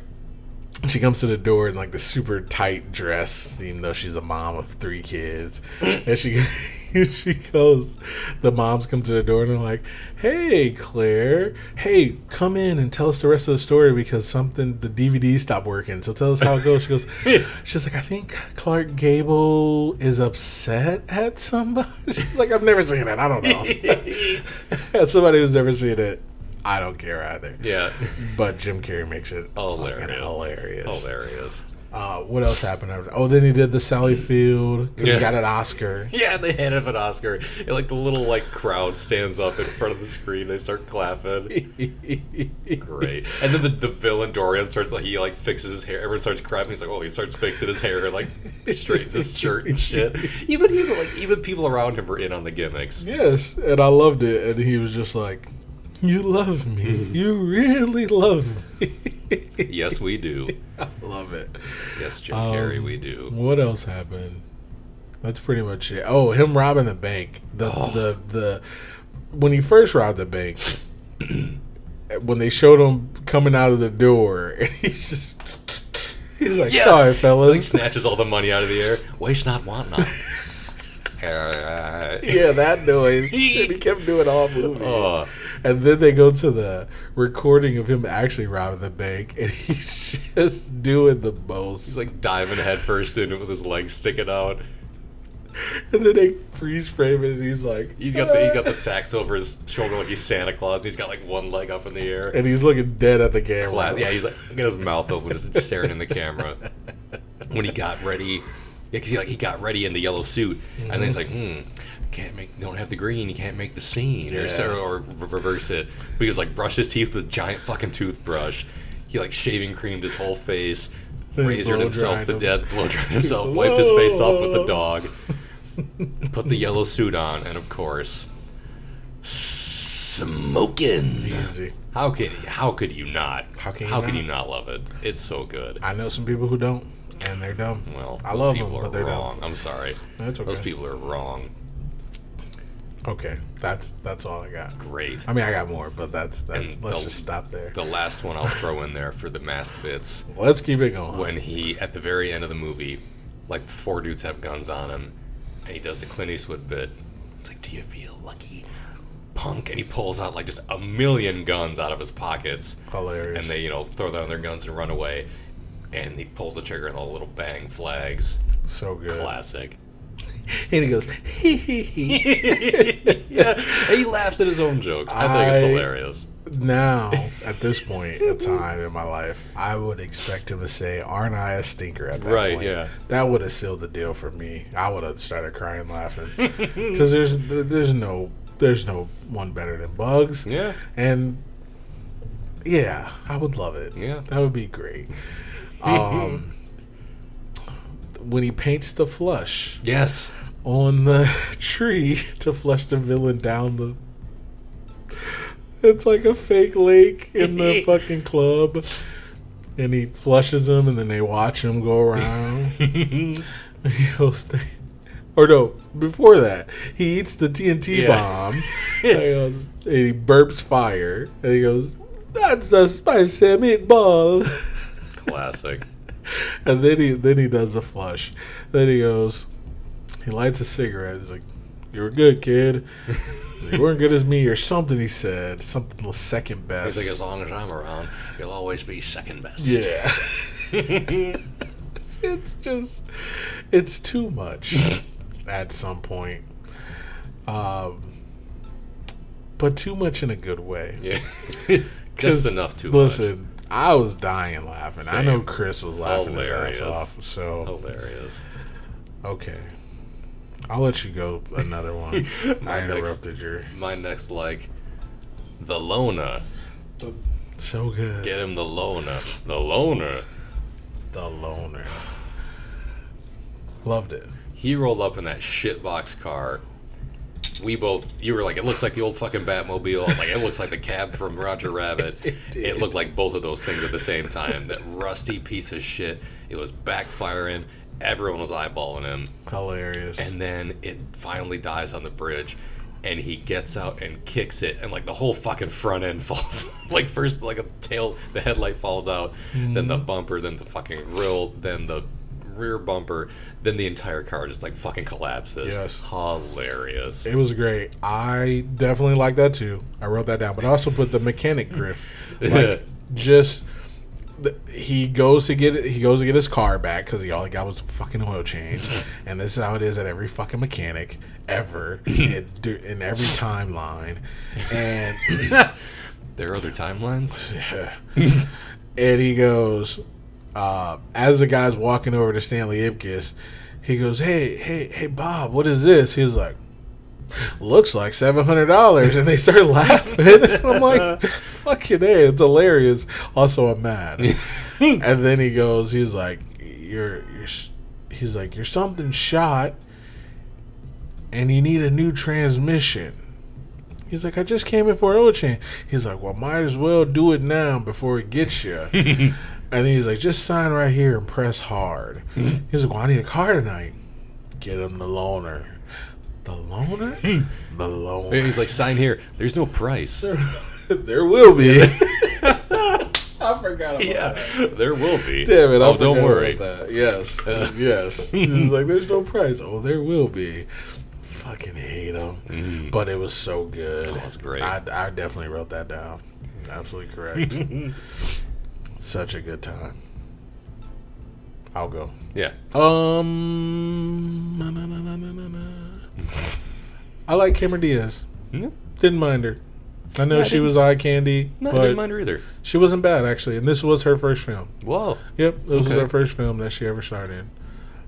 she comes to the door in like the super tight dress, even though she's a mom of three kids. and she she goes, the moms come to the door and they're like, "Hey, Claire, hey, come in and tell us the rest of the story because something the DVD stopped working. So tell us how it goes." She goes, she's like, "I think Clark Gable is upset at somebody." She's like, "I've never seen it. I don't know." As somebody who's never seen it, I don't care either. Yeah. But Jim Carrey makes it Hilarious. hilarious. Hilarious. Uh, what else happened? After? Oh, then he did the Sally Field Yeah. he got an Oscar. Yeah, they handed him an Oscar. And like the little like crowd stands up in front of the screen. They start clapping. Great. And then the, the villain Dorian starts like he like fixes his hair. Everyone starts crying. He's like, oh, he starts fixing his hair and like straightens his shirt and shit. Even even like even people around him were in on the gimmicks. Yes, and I loved it. And he was just like, "You love me. You really love me." Yes, we do. I love it. Yes, Jim Um, Carrey, we do. What else happened? That's pretty much it. Oh, him robbing the bank. The Oh. the the when he first robbed the bank. when they showed him coming out of the door, and he's just he's like, Yeah. "Sorry, Like He snatches all the money out of the air. Waste not, want not. yeah. that noise. he kept doing all movie. Oh, And then they go to the recording of him actually robbing the bank, and he's just doing the most. he's like diving headfirst in it with his legs sticking out. and then they freeze frame it, and he's like, He's got the he's got the sacks over his shoulder like he's Santa Claus. And he's got like one leg up in the air. and he's looking dead at the camera. Cla- yeah, he's like got his mouth open, just staring in the camera. When he got ready, yeah, because he like he got ready in the yellow suit, and then he's like, hmm. Can't make, don't have the green. You can't make the scene, or Yeah. or, re- reverse it. But he was like, brushed his teeth with a giant fucking toothbrush. He like shaving creamed his whole face, Then razored himself to him. death, blow dried himself, wiped his face off with the dog, put the yellow suit on, and of course, smoking. Easy. How could how could you not? How can you how could you not love it? It's so good. I know some people who don't, and they're dumb. Well, I love them, but they're wrong. dumb. I'm sorry. That's okay. Those people are wrong. Okay, that's that's all I got. Great. I mean, I got more, but that's that's. And let's the- just stop there. The last one I'll throw in there for the mask bits Let's keep it going. when he at the very end of the movie, like four dudes have guns on him, and he does the Clint Eastwood bit. It's like, do you feel lucky, punk? And he pulls out like just a million guns out of his pockets, Hilarious. and they you know throw down their guns and run away. And he pulls the trigger and all the little bang flags. so good. Classic. And he goes, hee hee hee. yeah, he laughs at his own jokes. I think it's hilarious. now, at this point in time in my life, I would expect him to say, "Aren't I a stinker?" At that Right, point, yeah. that would have sealed the deal for me. I would have started crying, laughing, because there's there's no there's no one better than Bugs, Yeah, and yeah, I would love it. Yeah. that would be great. Um, when he paints the flush yes. On the tree to flush the villain down the. It's like a fake lake in the fucking club, and he flushes them, and then they watch him go around. he goes, or no, before that, he eats the TNT Yeah. bomb, and, he goes, and he burps fire, and he goes, "That's a spicy meatball." Classic. And then he then he does the flush. Then he goes, he lights a cigarette. He's like, "You were good, kid. you weren't good as me, or something." He said something the second best. He's like, as long as I'm around, you'll always be second best. yeah. it's just, it's too much at some point. Um, but too much in a good way. Yeah. Just enough to listen. I was dying laughing. I know Chris was laughing his ass off. So Hilarious. Okay. I'll let you go another one. I next- interrupted your. My next like, the loner. So good. Get him the loner. The loner. The loner. Loved it. He rolled up in that shitbox car, we both you were like it looks like the old fucking Batmobile. I was like it looks like the cab from Roger Rabbit. It it, looked like both of those things at the same time. That rusty piece of shit. It was backfiring. Everyone was eyeballing him, Hilarious. and then it finally dies on the bridge. And he gets out and kicks it, and like the whole fucking front end falls. like first, like a tail, the headlight falls out, then the mm-hmm. bumper, then the fucking grill, then the rear bumper, then the entire car just like fucking collapses. Yes. hilarious. It was great. I definitely like that too. I wrote that down, but I also put the mechanic griff. Like just he goes to get he goes to get his car back because he all he got was a fucking oil change, and this is how it is at every fucking mechanic ever in, in every timeline, and there are other timelines. and he goes uh, as the guy's walking over to Stanley Ipkiss, he goes, "Hey, hey, hey, Bob, what is this?" He's like, "Looks like seven hundred dollars," and they start laughing. And I'm like, "Fucking hey, it's hilarious." Also, I'm mad. and then he goes, he's like, "You're, you're," he's like, "You're something shot, and you need a new transmission." He's like, I just came in for an oil change. He's like, well, might as well do it now before it gets you. and then he's like, just sign right here and press hard. he's like, well, I need a car tonight. Get him the loaner. The loaner? the loaner. He's like, sign here. There's no price. there will be. I forgot about Yeah, that. there will be. Damn it! I Oh, don't worry. About that. Yes, yes. He's hmm. like, "There's no price." Oh, there will be. Fucking hate him, hmm. but it was so good. Oh, it was great. I, I definitely wrote that down. Absolutely correct. Such a good time. I'll go. Yeah. Um, na, na, na. I like Cameron Diaz. Hmm? Didn't mind her. I know Yeah, she didn't- was eye candy, No, I didn't mind her either. she wasn't bad actually. And this was her first film. Whoa. Yep, this Okay. was her first film that she ever starred in,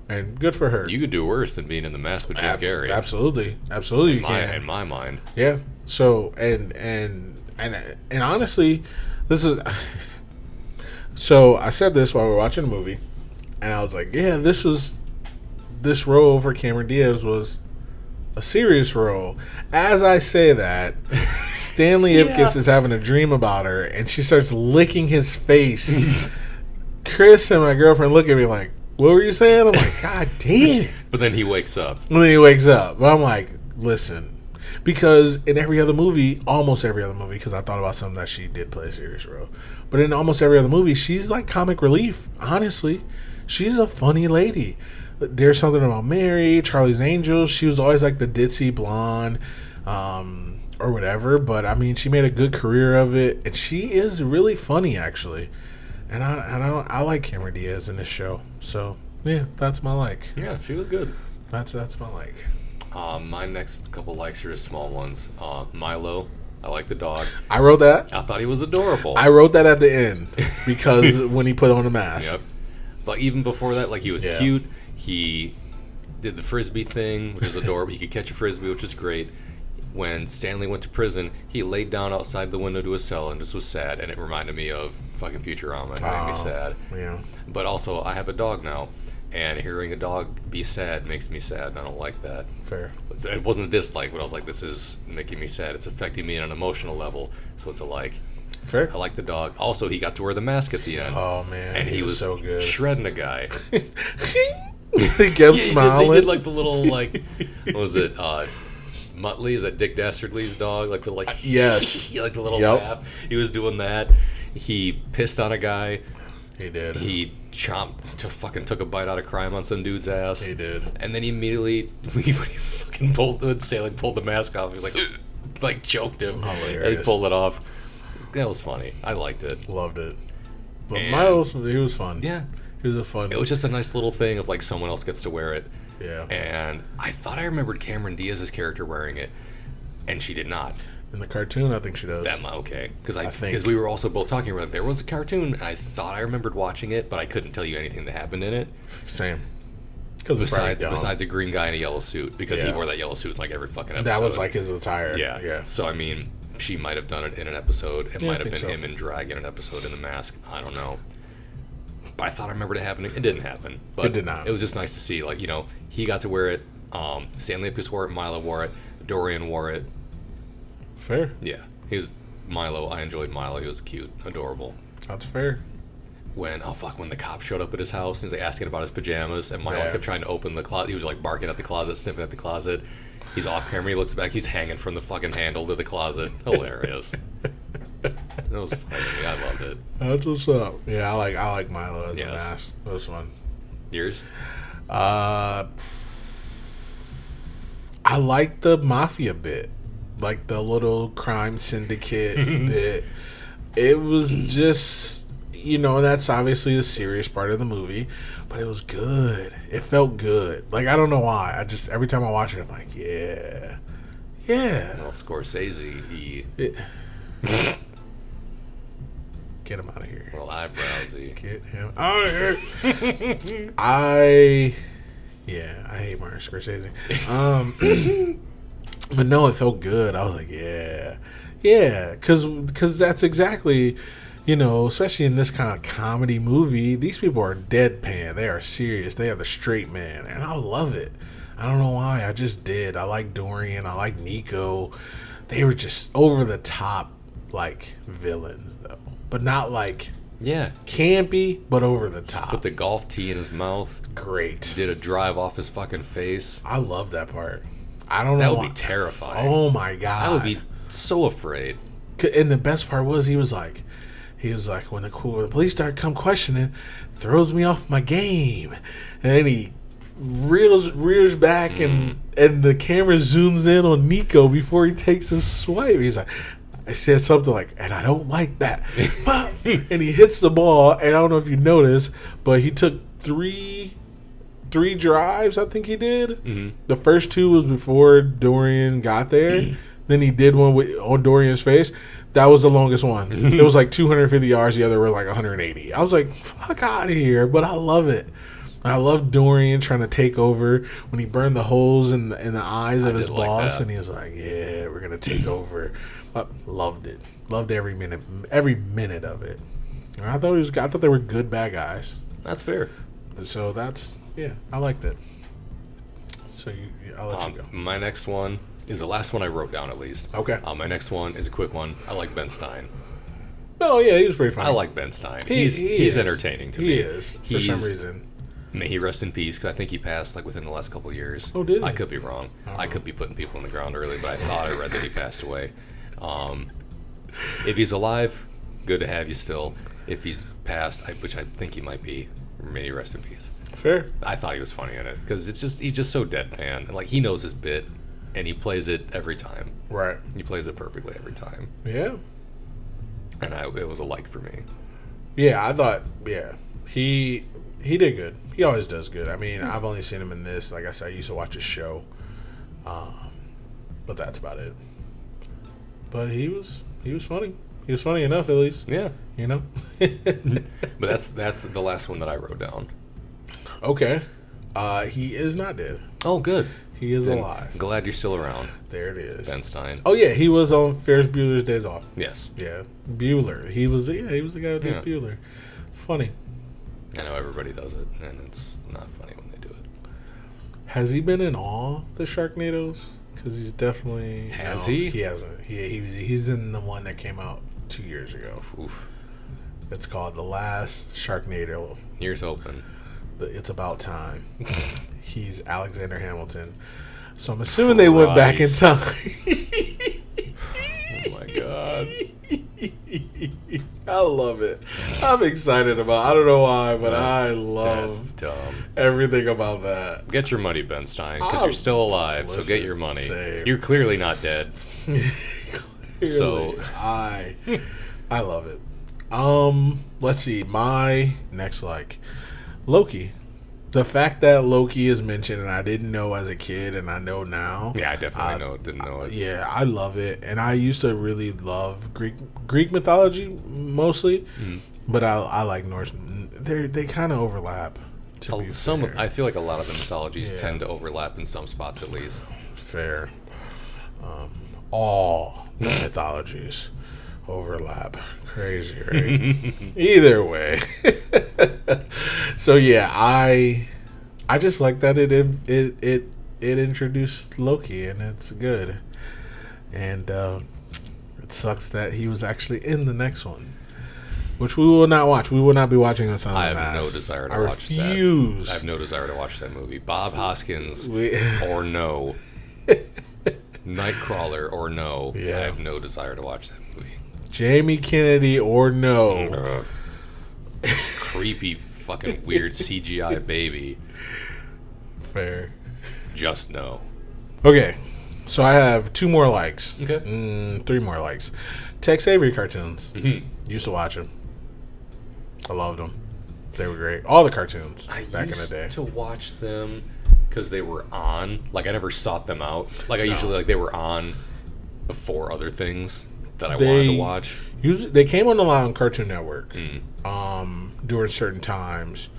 and good for her. You could do worse than being in the mask with Jim Abs- Carrey. Absolutely, absolutely, you My, can. in my mind. Yeah. So and and and and honestly, this is. So I said this while we were watching the movie, and I was like, "Yeah, this was this role for Cameron Diaz was a serious role." As I say that, Stanley Yeah. Ipkiss is having a dream about her, and she starts licking his face. Chris and my girlfriend look at me like, "What were you saying?" I'm like, "God damn it!" But then he wakes up. And then he wakes up. But I'm like, listen. Because in every other movie, almost every other movie, because I thought about something that she did play a serious role. But in almost every other movie, she's like comic relief, honestly. She's a funny lady. There's something about Mary, Charlie's Angels. She was always like the ditzy blonde, um, or whatever. But I mean, she made a good career of it. And she is really funny, actually. And I, and I, I like Cameron Diaz in this show. So, yeah, that's my like. Yeah, she was good. That's that's my like. Um, my next couple likes are just small ones. Uh, Milo. I like the dog. I wrote that. I thought he was adorable. I wrote that at the end because when he put on the mask. Yep. But even before that, like he was Yeah. cute. He did the frisbee thing, which is adorable. he could catch a frisbee, which is great. When Stanley went to prison, he laid down outside the window to his cell and just was sad, and it reminded me of fucking Futurama. It made Oh. me sad. Yeah. But also, I have a dog now, and hearing a dog be sad makes me sad, and I don't like that. Fair. It wasn't a dislike, but I was like, this is making me sad. It's affecting me on an emotional level, so it's a like. Fair. I like the dog. Also, he got to wear the mask at the end. Oh man. and he, was, so good. shredding the guy. he kept Yeah, smiling. They did like the little like what was it? Uh Muttley, is that Dick Dastardly's dog? Like the like yes. like the little Yep. laugh. He was doing that. He pissed on a guy. he did. He chomped to fucking took a bite out of crime on some dude's ass. He did. And then he immediately he fucking pulled the Sailing pulled the mask off. He was like like choked him. And he pulled it off. That was funny. I liked it. Loved it. But And- Miles, he was fun. Yeah. He was a fun. It was just a nice little thing of like someone else gets to wear it. yeah. and I thought I remembered Cameron Diaz's character wearing it, and she did not. In the cartoon, I think she does. That okay because I think- because we were also both talking about it. there was a cartoon, and I thought I remembered watching it, but I couldn't tell you anything that happened in it Same. Because besides besides a green guy in a yellow suit because he wore that yellow suit in like every fucking episode. that was like his attire. yeah Yeah. So I mean, she might have done it in an episode. It Yeah, might have been so. him in drag in an episode in the mask. I don't know. I thought I remembered it happening. It didn't happen. But It did not. It was just nice to see, like you know, he got to wear it Um, Stanley Ipkiss wore it, Milo wore it, Dorian wore it. Fair. Yeah, he was Milo. I enjoyed Milo. He was cute, adorable. That's fair. When oh fuck, when the cop showed up at his house and he's like asking about his pajamas, and Milo Yeah. kept trying to open the closet. He was like barking at the closet, sniffing at the closet. He's off camera. He looks back. He's hanging from the fucking handle to the closet. Hilarious. That was funny. I loved it. That's what's up. Yeah, I like I like Milo as Yes. a mask. That was fun. Yours? Uh, I like the mafia bit, like the little crime syndicate bit. It was just, you know, that's obviously the serious part of the movie, but it was good. It felt good. Like I don't know why. I just every time I watch it, I'm like, yeah, yeah. Well, Scorsese, he It- Get him out of here. little eyebrowsy. Get him out of here. I, yeah, I hate Martin Scorsese. Um, but no, it felt good. I was like, yeah, yeah, because because that's exactly, you know, especially in this kind of comedy movie, these people are deadpan. They are serious. They are the straight man, and I love it. I don't know why. I just did. I like Dorian. I like Nico. They were just over the top, like villains though, but not like Yeah, campy, but over the top. put the golf tee in his mouth. Great. Did a drive off his fucking face. I love that part. I don't know. That would why- be terrifying. Oh my god. I would be so afraid. And the best part was he was like, he was like, when the, when the police start come questioning, throws me off my game, and then he reels rears back and mm. and the camera zooms in on Nico before he takes his swipe. He's like. I said something like, and I don't like that. and he hits the ball, and I don't know if you noticed, but he took three three drives, I think he did. Mhm. The first two was before Dorian got there. then he did one with, on Dorian's face. That was the longest one. it was like 250 yards. The other were like 180. I was like, fuck out of here. But I love it. I love Dorian trying to take over when he burned the holes in the, in the eyes of I his did like boss, and he was like, "Yeah, we're gonna take over." But loved it. Loved every minute, every minute of it. And I thought it was. I thought they were good bad guys. That's fair. So that's yeah, I liked it. So you, I'll let Um, you go. my next one is the last one I wrote down at least. Okay. Uh, my next one is a quick one. I like Ben Stein. Oh yeah, he was pretty funny. I like Ben Stein. He- he's he he's is. entertaining to he me. He is for He's, some reason. May he rest in peace because I think he passed like within the last couple years. Oh, did he? I could be wrong. I Uh-huh. could be putting people in the ground early, but I thought I read that he passed away. Um, if he's alive, good to have you still. If he's passed, I, which I think he might be, may he rest in peace. Fair. I thought he was funny in it because it's just he's just so deadpan. Like he knows his bit, and he plays it every time. Right. He plays it perfectly every time, Yeah. and I, it was a like for me. Yeah, I thought. Yeah, he he did good. He always does good. I mean, I've only seen him in this. Like I said, I used to watch his show, um, but that's about it. But he was he was funny. He was funny enough, at least. Yeah, You know. but that's that's the last one that I wrote down. okay. Uh, he is not dead. Oh, good. He is alive. Glad you're still around, There it is. Ben Stein. Oh yeah, he was on Ferris Bueller's Days Off. Yes, Yeah, Bueller. He was yeah, he was the guy who did Yeah. Bueller. Funny. I know everybody does it, and it's not funny when they do it. Has he been in all the Sharknadoes? Because he's definitely Has no, he? He hasn't. He, he was- he's in the one that came out two years ago. Oof. It's called the last Sharknado. Here's hoping. The It's about time. he's Alexander Hamilton. So I'm assuming they went back in time. Oh my god. I love it. I'm excited about. I don't know why, but I love everything about that. Get your money, Ben Stein, because you're still alive. so get your money. same. You're clearly not dead. So- I I love it. Um, let's see. My next like Loki. The fact that Loki is mentioned and I didn't know as a kid and I know now. Yeah, I definitely Uh, know. Didn't know it. Yeah, I love it, and I used to really love Greek Greek mythology mostly, Mhm. but I I like Norse. They they kind of overlap. To Some, fair. I feel like a lot of the mythologies Yeah. tend to overlap in some spots at least. fair. Um, all mythologies overlap. Crazy, right? Either way. so yeah, I I just like that it it it it introduced Loki, and it's good. And uh, it sucks that he was actually in the next one, which we will not watch. We will not be watching this on. I have no desire to I watch refuse. that. I have no desire to watch that movie. Bob Hoskins We- or no. Nightcrawler or no. Yeah. I have no desire to watch that movie. Jamie Kennedy or no. Creepy, fucking weird CGI baby. Fair. Just no. Okay, so I have two more likes. Okay. Mm, three more likes. Tex Avery cartoons. Mhm. Used to watch them. I loved them. They were great. All the cartoons I back in the used day. to watch them because they were on. Like I never sought them out. Like I usually like they were on before other things that I wanted They- to watch. Us- they came on a lot on Cartoon Network Mm. um, during certain times.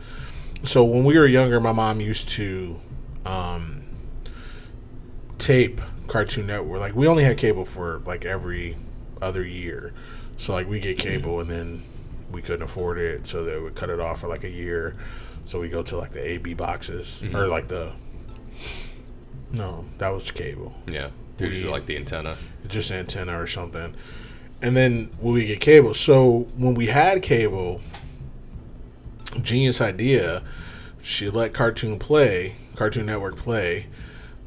So when we were younger, my mom used to um, tape Cartoon Network. Like we only had cable for like every other year. So like we get cable and then we couldn't afford it, so they would cut it off for like a year. So we go to like the AB boxes or like the no, that was cable. Yeah, usually like the antenna. just antenna or something. And then when we get cable, so when we had cable, genius idea, she let Cartoon play, Cartoon Network play,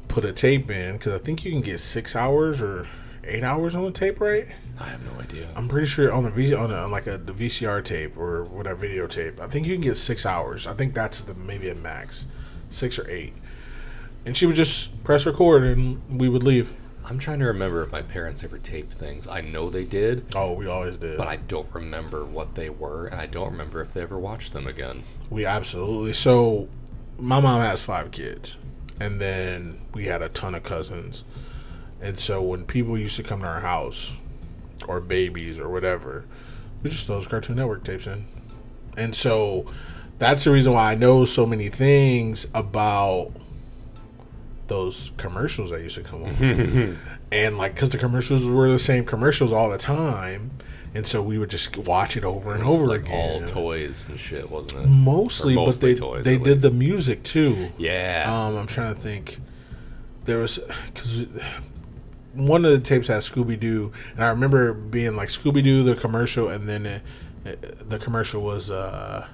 put a tape in because I think you can get six hours or eight hours on the tape, right? I have no idea. I'm pretty sure on a V on, a, on like a the VCR tape or whatever videotape. I think you can get six hours. I think that's the maybe a max, six or eight. And she would just press record and we would leave. I'm trying to remember if my parents ever taped things. I know they did, Oh, we always did. but I don't remember what they were, and I don't remember if they ever watched them again. We absolutely. So, my mom has five kids, and then we had a ton of cousins. And so, when people used to come to our house, or babies, or whatever, we just throw those Cartoon Network tapes in. And so, that's the reason why I know so many things about those commercials that used to come on. and, like, because the commercials were the same commercials all the time. And so we would just watch it over and It was over like again. all toys and shit, wasn't it? Mostly, Or but they toys, they did the music too. Yeah. Um, I'm trying to think. There was because one of the tapes had Scooby Doo, and I remember being like Scooby Doo the commercial, and then it, it- the commercial was uh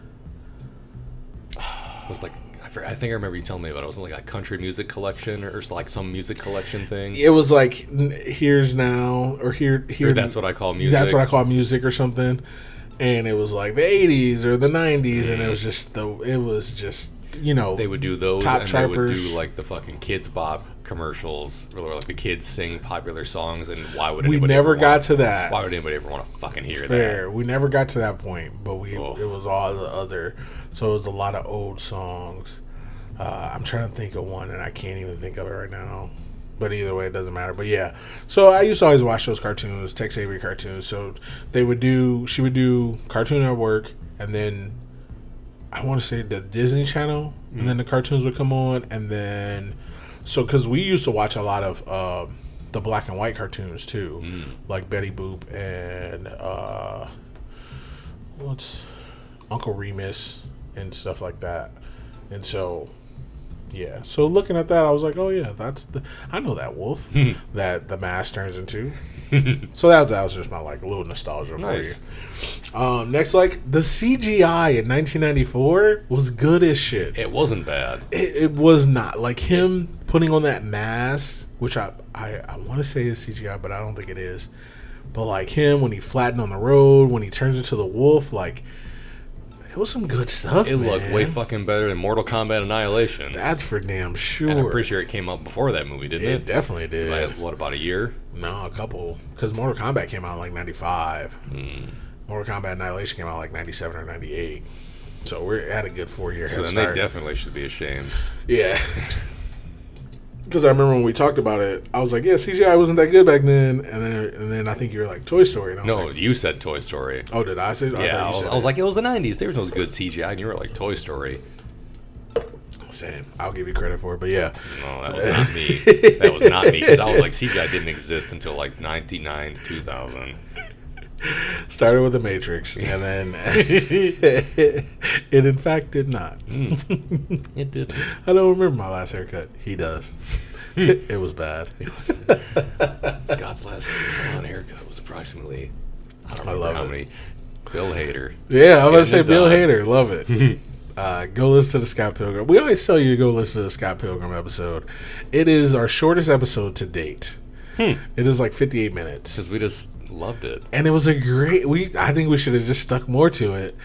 it was like I, think I remember you telling me about it. It was like a country music collection or, or like some music collection thing. it was like here's now or here here Or that's what I call music. that's what I call music or something, and it was like the 80s or the 90s, and it was just the it was just you know. They would do those, Top and they would do like the fucking Kidz Bop commercials, where like the kids sing popular songs. And why would we never ever got want, to that. Why would anybody ever want to fucking hear Fair. We never got to that point, but we Oh. it was all the other. So it was a lot of old songs. Uh, I'm trying to think of one, and I can't even think of it right now. But either way, it doesn't matter. But yeah, so I used to always watch those cartoons, Tex Avery cartoons. So they would do, she would do Cartoon Network, and then I want to say the Disney Channel, and then the cartoons would come on, and then so because we used to watch a lot of um, the black and white cartoons too, like Betty Boop and uh, what's Uncle Remus and stuff like that, and so yeah. So looking at that, I was like, oh yeah, that's the I know that wolf that the mask turns into. so that, that was just my like little nostalgia Nice. for you. Um, next, like the CGI in 1994 was good as shit. It wasn't bad. It, it was not like him putting on that mask, which I I, I want to say is CGI, but I don't think it is. But like him when he flattened on the road, when he turns into the wolf, like it was some good stuff. It looked way fucking better than Mortal Kombat Annihilation. That's for damn sure. and I'm pretty sure it came out before that movie, didn't it it? definitely did. Like, what about a year? no, a couple because Mortal Kombat came out in like '95. Hmm. Mortal Kombat Annihilation came out like '97 or '98. So we're at a good four year So then start. they definitely should be ashamed. Yeah. Because I remember when we talked about it, I was like, "Yeah, CGI wasn't that good back then," and then and then I think you were like Toy Story. And I was No, like, you said Toy Story. oh, did I say? Oh, I Yeah, I was, I was like, it was the 90s. There was no good CGI, and you were like, Toy Story. same. I'll give you credit for it, but yeah, No, that was not me. That was not me. Because I was like, CGI didn't exist until like 99 to 2000. Started with the Matrix, and then it in fact did not. Hmm. It did. I don't remember my last haircut. He does. Hmm. it was bad. Scott's last salon haircut was approximately, I don't I remember love how it. many. Bill Hader. Yeah, I'm gonna say Bill. Hader. Love it. uh, go listen to the Scott Pilgrim. We always tell you to go listen to the Scott Pilgrim episode. It is our shortest episode to date. Hmm. It is like 58 minutes. Because we just loved it. and it was a great we i think we should have just stuck more to it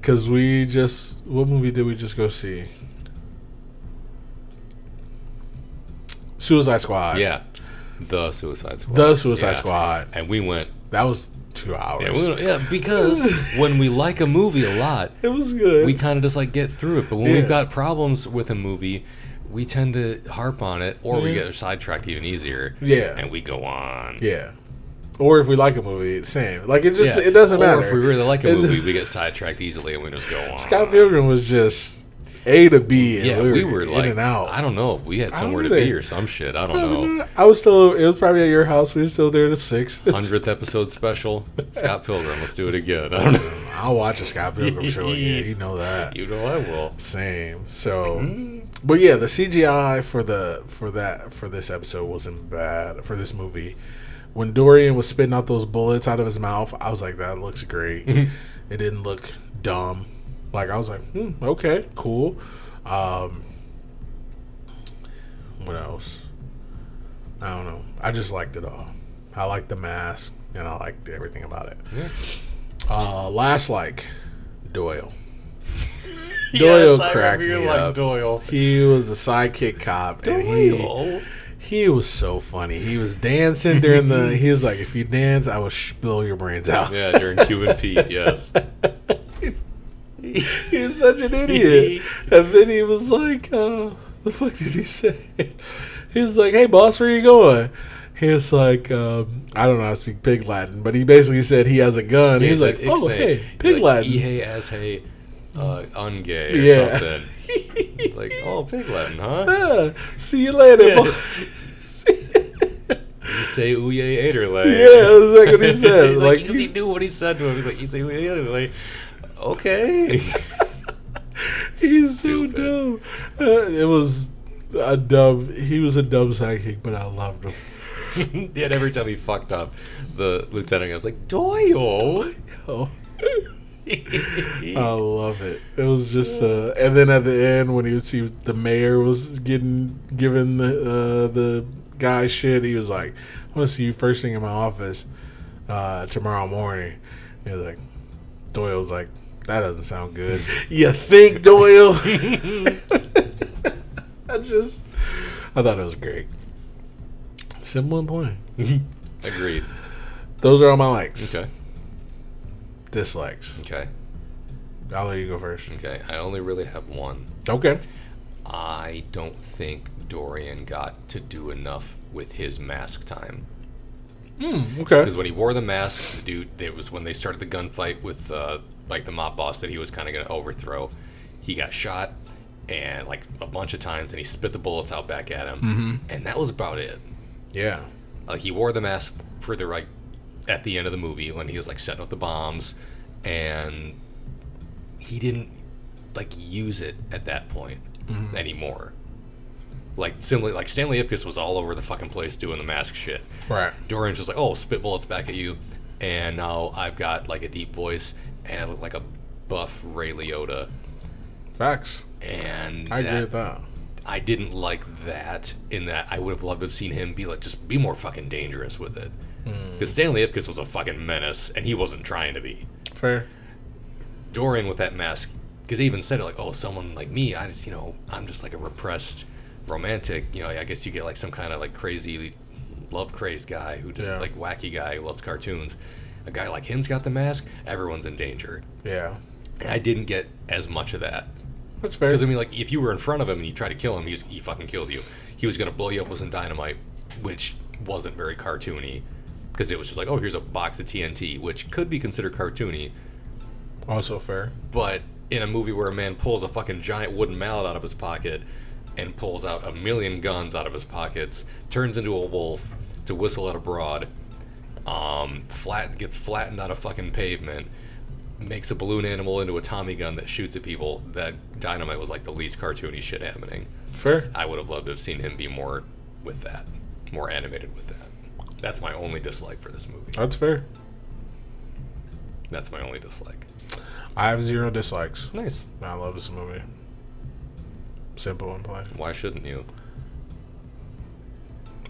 because we just what movie did we just go see suicide squad Yeah. The Suicide Squad. the suicide Yeah. squad And we went. that was two hours Yeah, we yeah because when we like a movie a lot, it was good we kind of just like get through it. But when Yeah. we've got problems with a movie, we tend to harp on it, or we get sidetracked even easier. Yeah. and we go on. yeah or if we like a movie same like it just Yeah. it doesn't or matter if we really like a movie, we get sidetracked easily, and we just go on. scott pilgrim was just a to b and Yeah, we were, we were in like, and out I don't know. If we had somewhere to be or some shit. I don't know. I was still. It was probably at your house. We were still there to six. Hundredth episode special. Scott Pilgrim. Let's do it again. I don't know. I'll watch a Scott Pilgrim show again. You know that. You know I will. Same. So, mm-hmm. but yeah, the CGI for the for that for this episode wasn't bad for this movie. When Dorian was spitting out those bullets out of his mouth, I was like, "That looks great." it didn't look dumb. Like I was like, hmm, "Okay, cool." Um, what else? I don't know. I just liked it all. I liked the mask, and I liked everything about it. Yeah. Uh, last like Doyle. Doyle Yes, cracked me like up. Doyle. He was the sidekick cop, and he Doyle. He was so funny. He was dancing during the. He was like, "If you dance, I will sh- blow your brains out." Yeah, during Cuban Pete. Yes. He's such an idiot. and then he was like, uh, "The fuck did he say?" He was like, "Hey, boss, where you going?" He was like, um, "I don't know how to speak pig Latin," but he basically said he has a gun. he was like, "Oh, hey, pig Latin." Ihe as hey, uh, ungay or Yeah. something. It's like, oh, pig Latin, huh? Ah, see you later. Yeah. You say uye aderlay. Yeah, that's like what he said. Like, like, 'cause he knew what he said to him. He's like, you say uye aderlay. Okay. He's so Stupid. dumb. Uh, it was a dumb. He was a dumb sidekick, but I loved him. Yet every time he fucked up, the lieutenant was like, Doyle. Oh, I love it. It was just, uh, and then at the end when he would see the mayor was getting given the uh, the guy shit, he was like, "I want to see you first thing in my office uh, tomorrow morning." He was like, Doyle was like, "That doesn't sound good." you think, Doyle? I just, I thought it was great. Simple and plain. Agreed. Those are all my likes. Okay. Dislikes. Okay. I'll let you go first. Okay. I only really have one. Okay. I don't think Dorian got to do enough with his mask time. Hmm. Okay. Because when he wore the mask, the dude, it was when they started the gunfight with uh, like the mob boss that he was kind of going to overthrow. He got shot and like a bunch of times, and he spit the bullets out back at him, Mhm. and that was about it. Yeah. Like he wore the mask for the like at the end of the movie when he was like setting up the bombs, and he didn't like use it at that point mm-hmm. anymore. Like similarly, like Stanley Ipkiss was all over the fucking place doing the mask shit. Right. Dorian's just like, oh, spit bullets back at you, and now I've got like a deep voice and I look like a buff Ray Liotta, Facts. and I agree with that. I didn't like that. In that, I would have loved to have seen him be like, just be more fucking dangerous with it. Hmm. Because Stanley Ipkiss was a fucking menace, and he wasn't trying to be. Fair. Dorian with that mask, because he even said it like, oh, someone like me, I just, you know, I'm just like a repressed romantic. You know, I guess you get like some kind of like crazy love crazed guy who just Yeah. like wacky guy who loves cartoons. A guy like him's got the mask, everyone's in danger. Yeah. And I didn't get as much of that. That's fair. Because I mean, like, if you were in front of him and you tried to kill him, he, was, he fucking killed you. He was gonna blow you up with some dynamite, which wasn't very cartoony. Because it was just like, oh, here's a box of TNT, which could be considered cartoony, also fair. but in a movie where a man pulls a fucking giant wooden mallet out of his pocket and pulls out a million guns out of his pockets, turns into a wolf to whistle at a broad, Um, flat gets flattened on a fucking pavement. Makes a balloon animal into a Tommy gun that shoots at people. That dynamite was like the least cartoony shit happening. Fair. I would have loved to have seen him be more with that, more animated with that. That's my only dislike for this movie. That's fair. That's my only dislike. I have zero dislikes. Nice. I love this movie. Simple and plain. Why shouldn't you?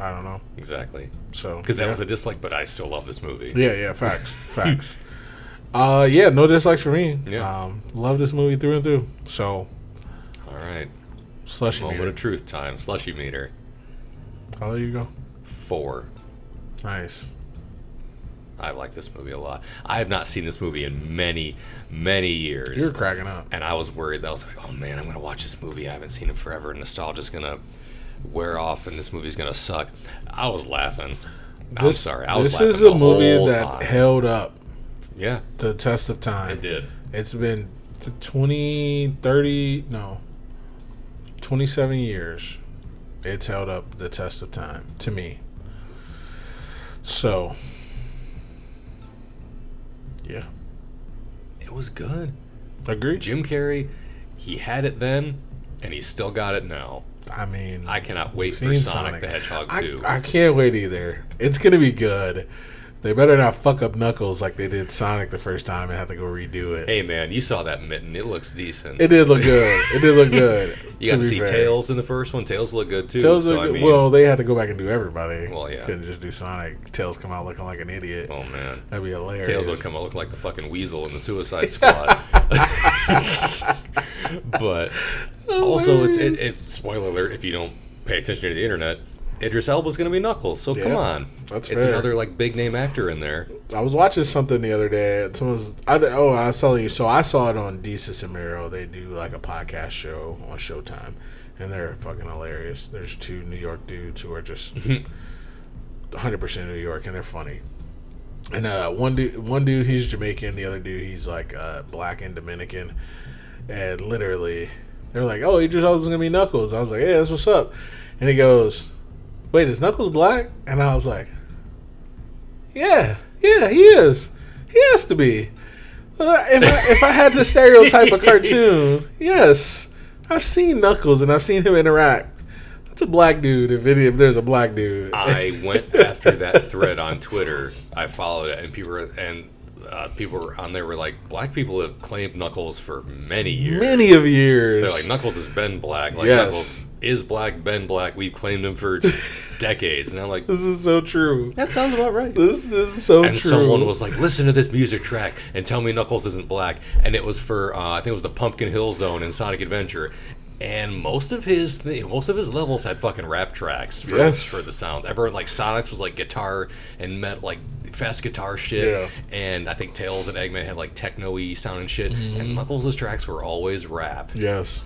I don't know. Exactly. So Because that yeah. was a dislike, but I still love this movie. Yeah, yeah, facts, facts. Uh, yeah, no dislikes for me. Yeah. Um, love this movie through and through. So, All right. slushy Moment meter. of truth time. Slushy meter. I'll let you go. Four. Nice. I like this movie a lot. I have not seen this movie in many, many years. You're cracking up. and I was worried that I was like, oh man, I'm gonna watch this movie. I haven't seen it forever. Nostalgia's gonna wear off, and this movie's gonna suck. I was laughing. I'm sorry. I was this is a movie that time. held up yeah, the test of time. it did. It's been t- 20, 30, no, 27 years. It's held up the test of time to me. So, yeah, It was good. agreed. Jim Carrey, he had it then, and he's still got it now. I mean, I cannot wait for seen Sonic, the Hedgehog I, 2. I can't wait either. It's gonna be good. They better not fuck up Knuckles like they did Sonic the first time and have to go redo it. hey man, you saw that mitten. It looks decent. It did look good. It did look good. you got to be see fair. Tails in the first one. Tails look good too. Tails so look I good. mean, well, they had to go back and do everybody. Well, yeah. couldn't just do Sonic. Tails come out looking like an idiot. oh man, That'd be hilarious. Tails would come out look like the fucking weasel in the Suicide Squad. but also, it's it, it's spoiler alert if you don't pay attention to the internet. Idris Elba's going to be Knuckles, so come on. that's it's fair. another like big name actor in there. I was watching something the other day. Someone's, I, oh, I was telling you. So I saw it on Desus and Mero. They do like a podcast show on Showtime, and they're fucking hilarious. There's two New York dudes who are just 100 percent New York, and they're funny. And uh, one dude, one dude, he's Jamaican. The other dude, he's like uh, black and Dominican. And literally, they're like, "Oh, Idris Elba's gonna be Knuckles." I was like, "Yeah, that's what's up." And he goes, "Wait, is Knuckles black?" And I was like, "Yeah, yeah, he is. He has to be." Uh, if I, if I had to stereotype a cartoon, yes, I've seen Knuckles and I've seen him interact. That's a black dude. If any, if there's a black dude, I went after that thread on Twitter. I followed it, and people were, and uh, people were on there were like, black people have claimed Knuckles for many years. many of years. They're like Knuckles has been black. Like Yes. Knuckles is black, been black. We've claimed him for decades. And I'm like, this is so true. that sounds about right. This is so and true. And someone was like, "Listen to this music track and tell me Knuckles isn't black." And it was for uh, I think it was the Pumpkin Hill Zone in Sonic Adventure. And most of his th- most of his levels had fucking rap tracks for, Yes. for the sounds. Everyone like Sonic's was like guitar and met like fast guitar shit. Yeah. And I think Tails and Eggman had like techno-y sounding shit. Mm-hmm. And Knuckles' tracks were always rap. Yes.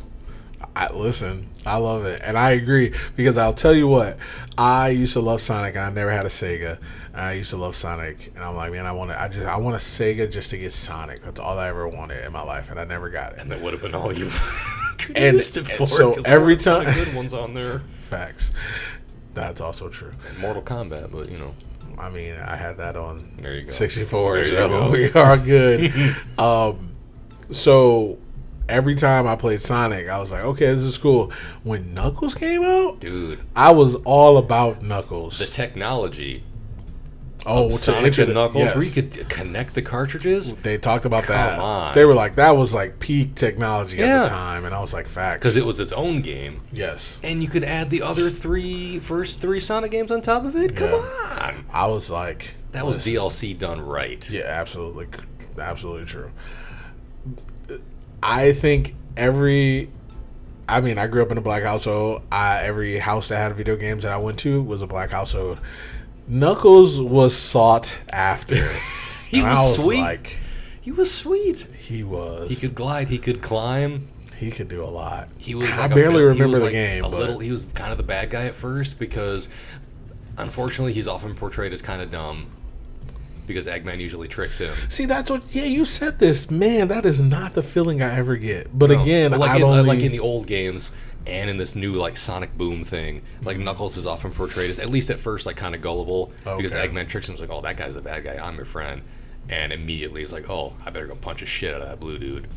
I listen. I love it, and I agree because I'll tell you what. I used to love Sonic, and I never had a Sega. And I used to love Sonic, and I'm like, man, I want to. I just, I want a Sega just to get Sonic. That's all I ever wanted in my life, and I never got it. And that would have been all you And- and for. so every were a ton of time- good ones on there. Facts. That's also true. And Mortal Kombat, but you know, I mean, I had that on there you go. 64. There you So we are good. um, so every time I played Sonic, I was like, okay, this is cool. When Knuckles came out, Dude, I was all about Knuckles. the technology oh, of Sonic and Knuckles, yes. where you could connect the cartridges. They talked about Come that. on. They were like, that was like peak technology at the time, and I was like, facts. Because it was its own game, yes. and you could add the other three first three Sonic games on top of it. Come Yeah. on, I was like, that was listen. DLC done right. Yeah, absolutely, absolutely true. I think every, I mean, I grew up in a black household. I, every house that had video games that I went to was a black household. Knuckles was sought after. He I was sweet. Like He was sweet. he was. He could glide. He could climb. He could do a lot. He was. I Like a barely he remember was the like game, A but little. He was kind of the bad guy at first because, unfortunately, he's often portrayed as kind of dumb. Because Eggman usually tricks him. See, that's what. Yeah, you said this, man. That is not the feeling I ever get. But No, again, but like in, uh, only like in the old games and in this new like Sonic Boom thing, like Knuckles is often portrayed as at least at first like kind of gullible because Eggman tricks him he's like, oh that guy's the bad guy, I'm your friend, and immediately he's like, oh I better go punch the shit out of that blue dude,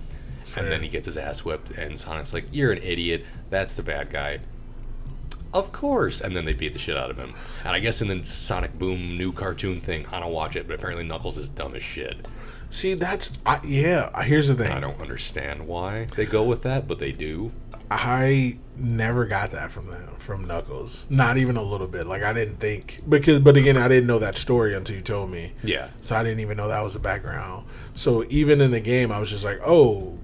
Fair. and then he gets his ass whipped, and Sonic's like, you're an idiot, that's the bad guy. Of course, and then they beat the shit out of him. And I guess in the Sonic Boom new cartoon thing, I don't watch it, but apparently Knuckles is dumb as shit. see that's I, yeah. Here's the thing. I don't understand why they go with that, but they do. I never got that from them from Knuckles. Not even a little bit. Like I didn't think because but again I didn't know that story until you told me. Yeah. So I didn't even know that was the background. So even in the game I was just like, "Oh,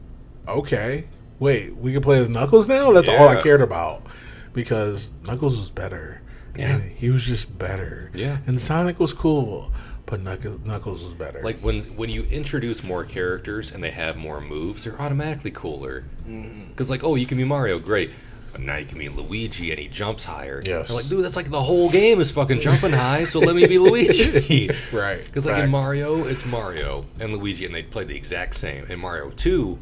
okay. Wait, we can play as Knuckles now?" That's all I cared about because Knuckles was better. Yeah. And he was just better. Yeah. And Sonic was cool, but Knuckles, Knuckles was better. Like when when you introduce more characters and they have more moves, they're automatically cooler. Mm-hmm. Because like, oh, you can be Mario, great, but now you can be Luigi and he jumps higher. Yes. They're like, dude, that's like the whole game is fucking jumping high, so let me be Luigi. right. Because like in Mario, it's Mario and Luigi, and they play the exact same. In Mario Two,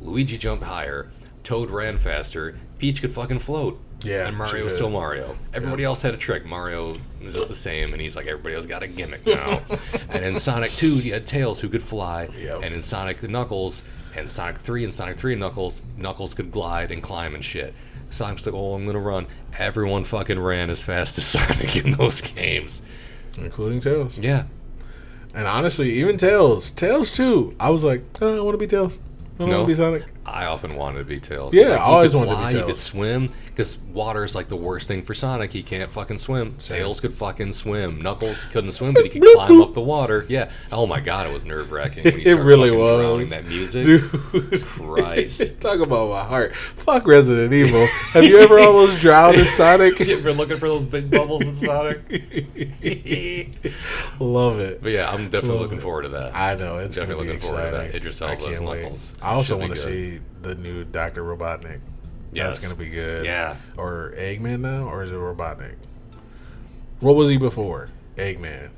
Luigi jumped higher, Toad ran faster, Peach could fucking float. Yeah, and Mario was still Mario. Everybody else had a trick. Mario was just the same, and he's like, everybody else got a gimmick now. and in Sonic 2, you had Tails who could fly, Yep. and in Sonic the Knuckles, and Sonic 3 and Sonic 3 Knuckles, Knuckles could glide and climb and shit. Sonic's like, oh, I'm gonna run. Everyone fucking ran as fast as Sonic in those games. including Tails. Yeah, And honestly, even Tails, Tails too. I was like, oh, I want to be Tails. I don't No. want to be Sonic. I often wanted to be Tails. Yeah, Like, I always wanted to be fly, He could swim because water is like the worst thing for Sonic. He can't fucking swim. Same. Tails could fucking swim. Knuckles couldn't swim, but he could climb up the water. Yeah. Oh my god, it was nerve wracking. It really was. That music. Dude, Christ. talk about my heart. Fuck Resident Evil. Have you ever almost drowned in Sonic? You've been looking for those big bubbles in Sonic. Love it. But yeah, I'm definitely Love looking it. forward to that. I know it's Definitely looking forward to that. exciting. Idris wait. Knuckles. I also want to see the new Doctor Robotnik. Yes. That's gonna be good. Yeah. Or Eggman now, or is it Robotnik? What was he before? Eggman.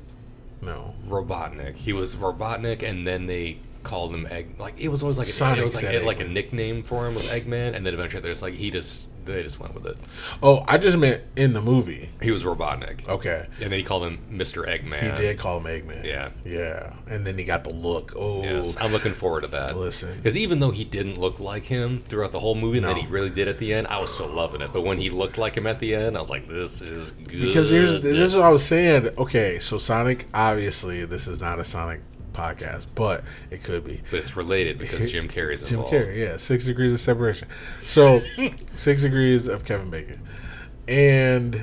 No. Robotnik. He was Robotnik, and then they called him Egg. Like it was always like a, Sonic it was like, said like a nickname for him was Eggman, and then eventually there's like he just they just went with it. Oh, I just meant in the movie. He was Robotnik, Okay. and then he called him Mr. Eggman. He did call him Eggman. Yeah. Yeah. And then he got the look. Oh. Yes, I'm looking forward to that. Listen. Because even though he didn't look like him throughout the whole movie, and then he really did at the end, I was still loving it. But when he looked like him at the end, I was like, "This is good." Because here's this is what I was saying. Okay, so Sonic. Obviously, this is not a Sonic podcast, but it could be. but it's related because Jim Carrey's Jim involved. Jim Carrey, yeah, six degrees of separation. So, six degrees of Kevin Bacon. And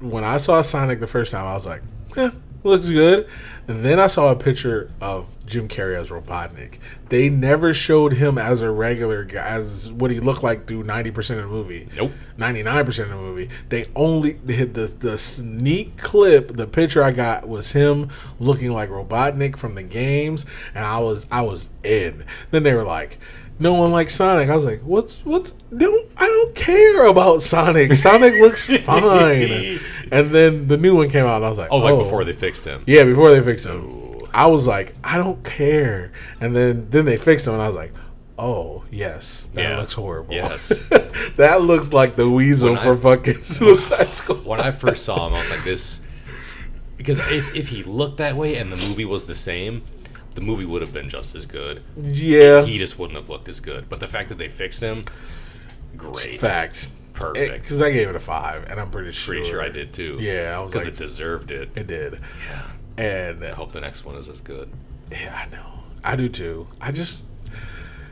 when I saw Sonic the first time, I was like, eh, looks good. And then I saw a picture of Jim Carrey as Robotnik. They never showed him as a regular guy, as what he looked like through 90% of the movie. Nope. 99% of the movie. They only they hit the the sneak clip, the picture I got was him looking like Robotnik from the games and I was I was in. Then they were like no one likes Sonic. I was like, "What's what's? Don't I don't care about Sonic. Sonic looks fine." And then the new one came out, and I was like, Oh, like oh. before they fixed him. yeah, before they fixed him. I was like, I don't care. And then then they fixed him, and I was like, oh yes, that Yeah. looks horrible. Yes. that looks like the weasel When for I- fucking Suicide Squad. when I first saw him, I was like, this. Because if, if he looked that way and the movie was the same, the movie would have been just as good. yeah, He just wouldn't have looked as good. But the fact that they fixed him, great. facts. Perfect. Because I gave it a five, and I'm pretty sure. Pretty sure I did too. Yeah, I was Because like, it deserved it. it did. Yeah. And uh, I hope the next one is as good. yeah, I know. I do too. I just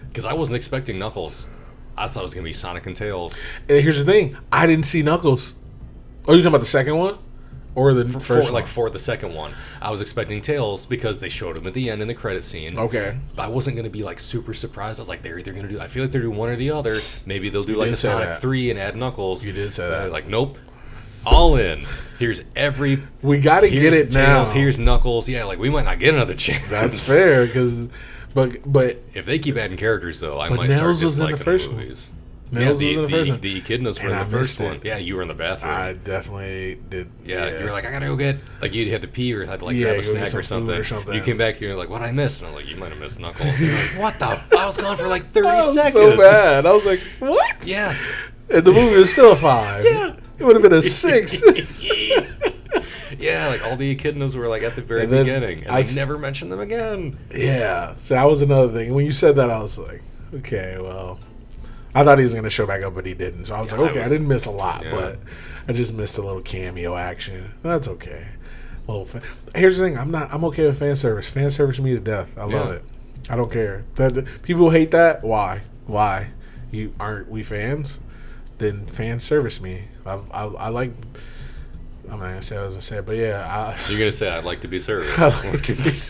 Because I wasn't expecting Knuckles. I thought it was going to be Sonic and Tails. And here's the thing: I didn't see Knuckles. Oh, you talking about the second one, or the For, first like one? for the second one, I was expecting Tails because they showed him at the end in the credit scene. Okay, I wasn't gonna be like super surprised. I was like, they're either gonna do. I feel like they're doing one or the other. Maybe they'll do like did a Sonic that. three and add Knuckles. You did say that. Like, nope, all in. Here's every. we got to Here's get it now. Tails, Here's Knuckles. Yeah, like we might not get another chance. That's fair because, but but If they keep adding characters though, I might start Nails was in the first the one. Movies. Mills the, was in the, the, first one. the echidnas were And in I the first missed it. one. Yeah, you were in the bathroom. I definitely did. yeah, you were like, I gotta go get like you had to pee or had to like Yeah, grab a snack some or something. or something. You came back here and you're like, what I missed? And I'm like, you might have missed Knuckles. And you're like, what the? F- I was gone for like 30 That was seconds. so bad. I was like, what? Yeah. And the movie was still a five. Yeah. It would have been a six. yeah, like all the echidnas were like at the very And beginning, and I I s- never mentioned them again. yeah. So that was another thing. When you said that, I was like, okay, well. I thought he was going to show back up, but he didn't. So I was Yeah, like, I okay, I, was- didn't miss a lot, Yeah. but I just missed a little cameo action. That's okay. Well, fa- here's the thing: I'm not. I'm okay with fan service. Fan service me to death. I love Yeah. it. I don't care. That people hate that. Why? Why? You aren't we fans? Then fan service me. I, I, I like. I'm not gonna say what I was gonna say, but yeah, I, You're gonna say I'd like to be serviced. I like to be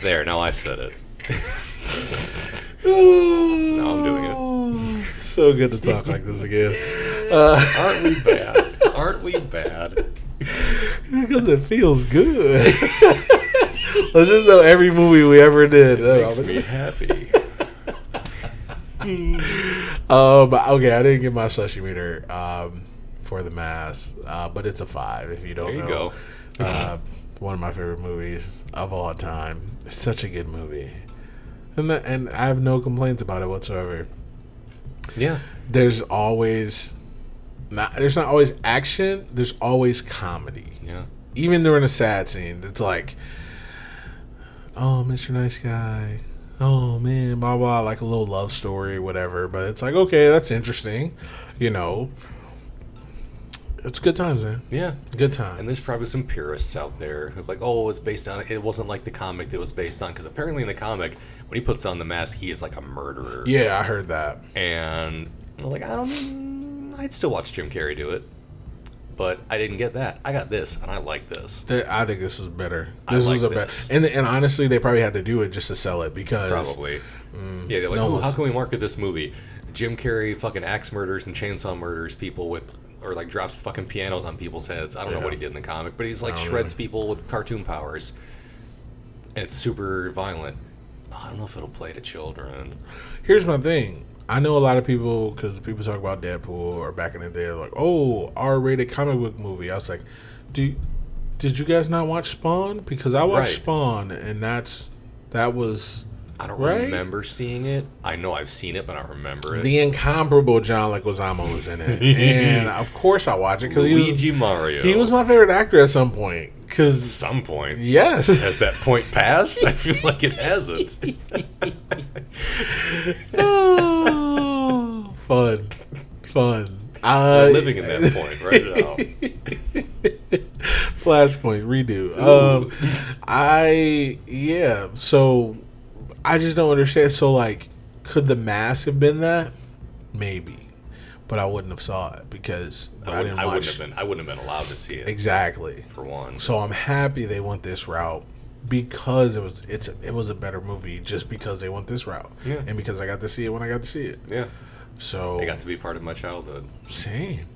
there, now I said it. Now I'm doing it. So good to talk like this again. Uh, Aren't we bad? Aren't we bad? because it feels good. Let's just know every movie we ever did. It makes me happy. Um, okay, I didn't get my slushy meter um, for the mass, uh, but it's a five. If you don't There you know, go. uh, one of my favorite movies of all time. It's such a good movie, and that, and I have no complaints about it whatsoever. Yeah. There's always not. There's not always action. There's always comedy. Yeah. even during a sad scene, it's like, oh, Mr. Nice Guy. Oh man, blah blah, like a little love story, whatever. But it's like, okay, that's interesting, you know. It's good times, man. Yeah. Good times. And there's probably some purists out there who like, oh, it's based on, it wasn't like the comic that it was based on. Because apparently in the comic, when he puts on the mask, he is like a murderer. yeah, I heard that. And I'm like, I don't, I'd still watch Jim Carrey do it. But I didn't get that. I got this, and I like this. Th- I think this was better. This was a better, and and honestly, they probably had to do it just to sell it because Probably. Mm, yeah, they're like, no "Ooh, how can we market this movie? Jim Carrey fucking axe murders and chainsaw murders people with, or like drops fucking pianos on people's heads. I don't know what he did in the comic, but he's like shreds know. people with cartoon powers. And it's super violent. I don't know if it'll play to children. Here's my thing. I know a lot of people because people talk about Deadpool or back in the day, like, "Oh, R-rated comic book movie." I was like, "Do did you guys not watch Spawn? Because I watched Right. Spawn, and that's that was I don't Right? remember seeing it. I know I've seen it, but I don't remember it. the incomparable John Leguizamo was in it, and of course I watched it because he was Luigi Mario. he was my favorite actor at some point. Because some point. yes, Has that point passed? I feel like it hasn't. oh, fun, fun. Uh, We're living in that point right now. Flashpoint redo. Um, I yeah. So I just don't understand. So like, could the mask have been that? Maybe, but I wouldn't have saw it because I, I, wouldn't, didn't I watch wouldn't have been. I wouldn't have been allowed to see it exactly. for one. So I'm happy they went this route because it was it's it was a better movie just because they went this route Yeah. and because I got to see it when I got to see it. Yeah, So it got to be part of my childhood. same.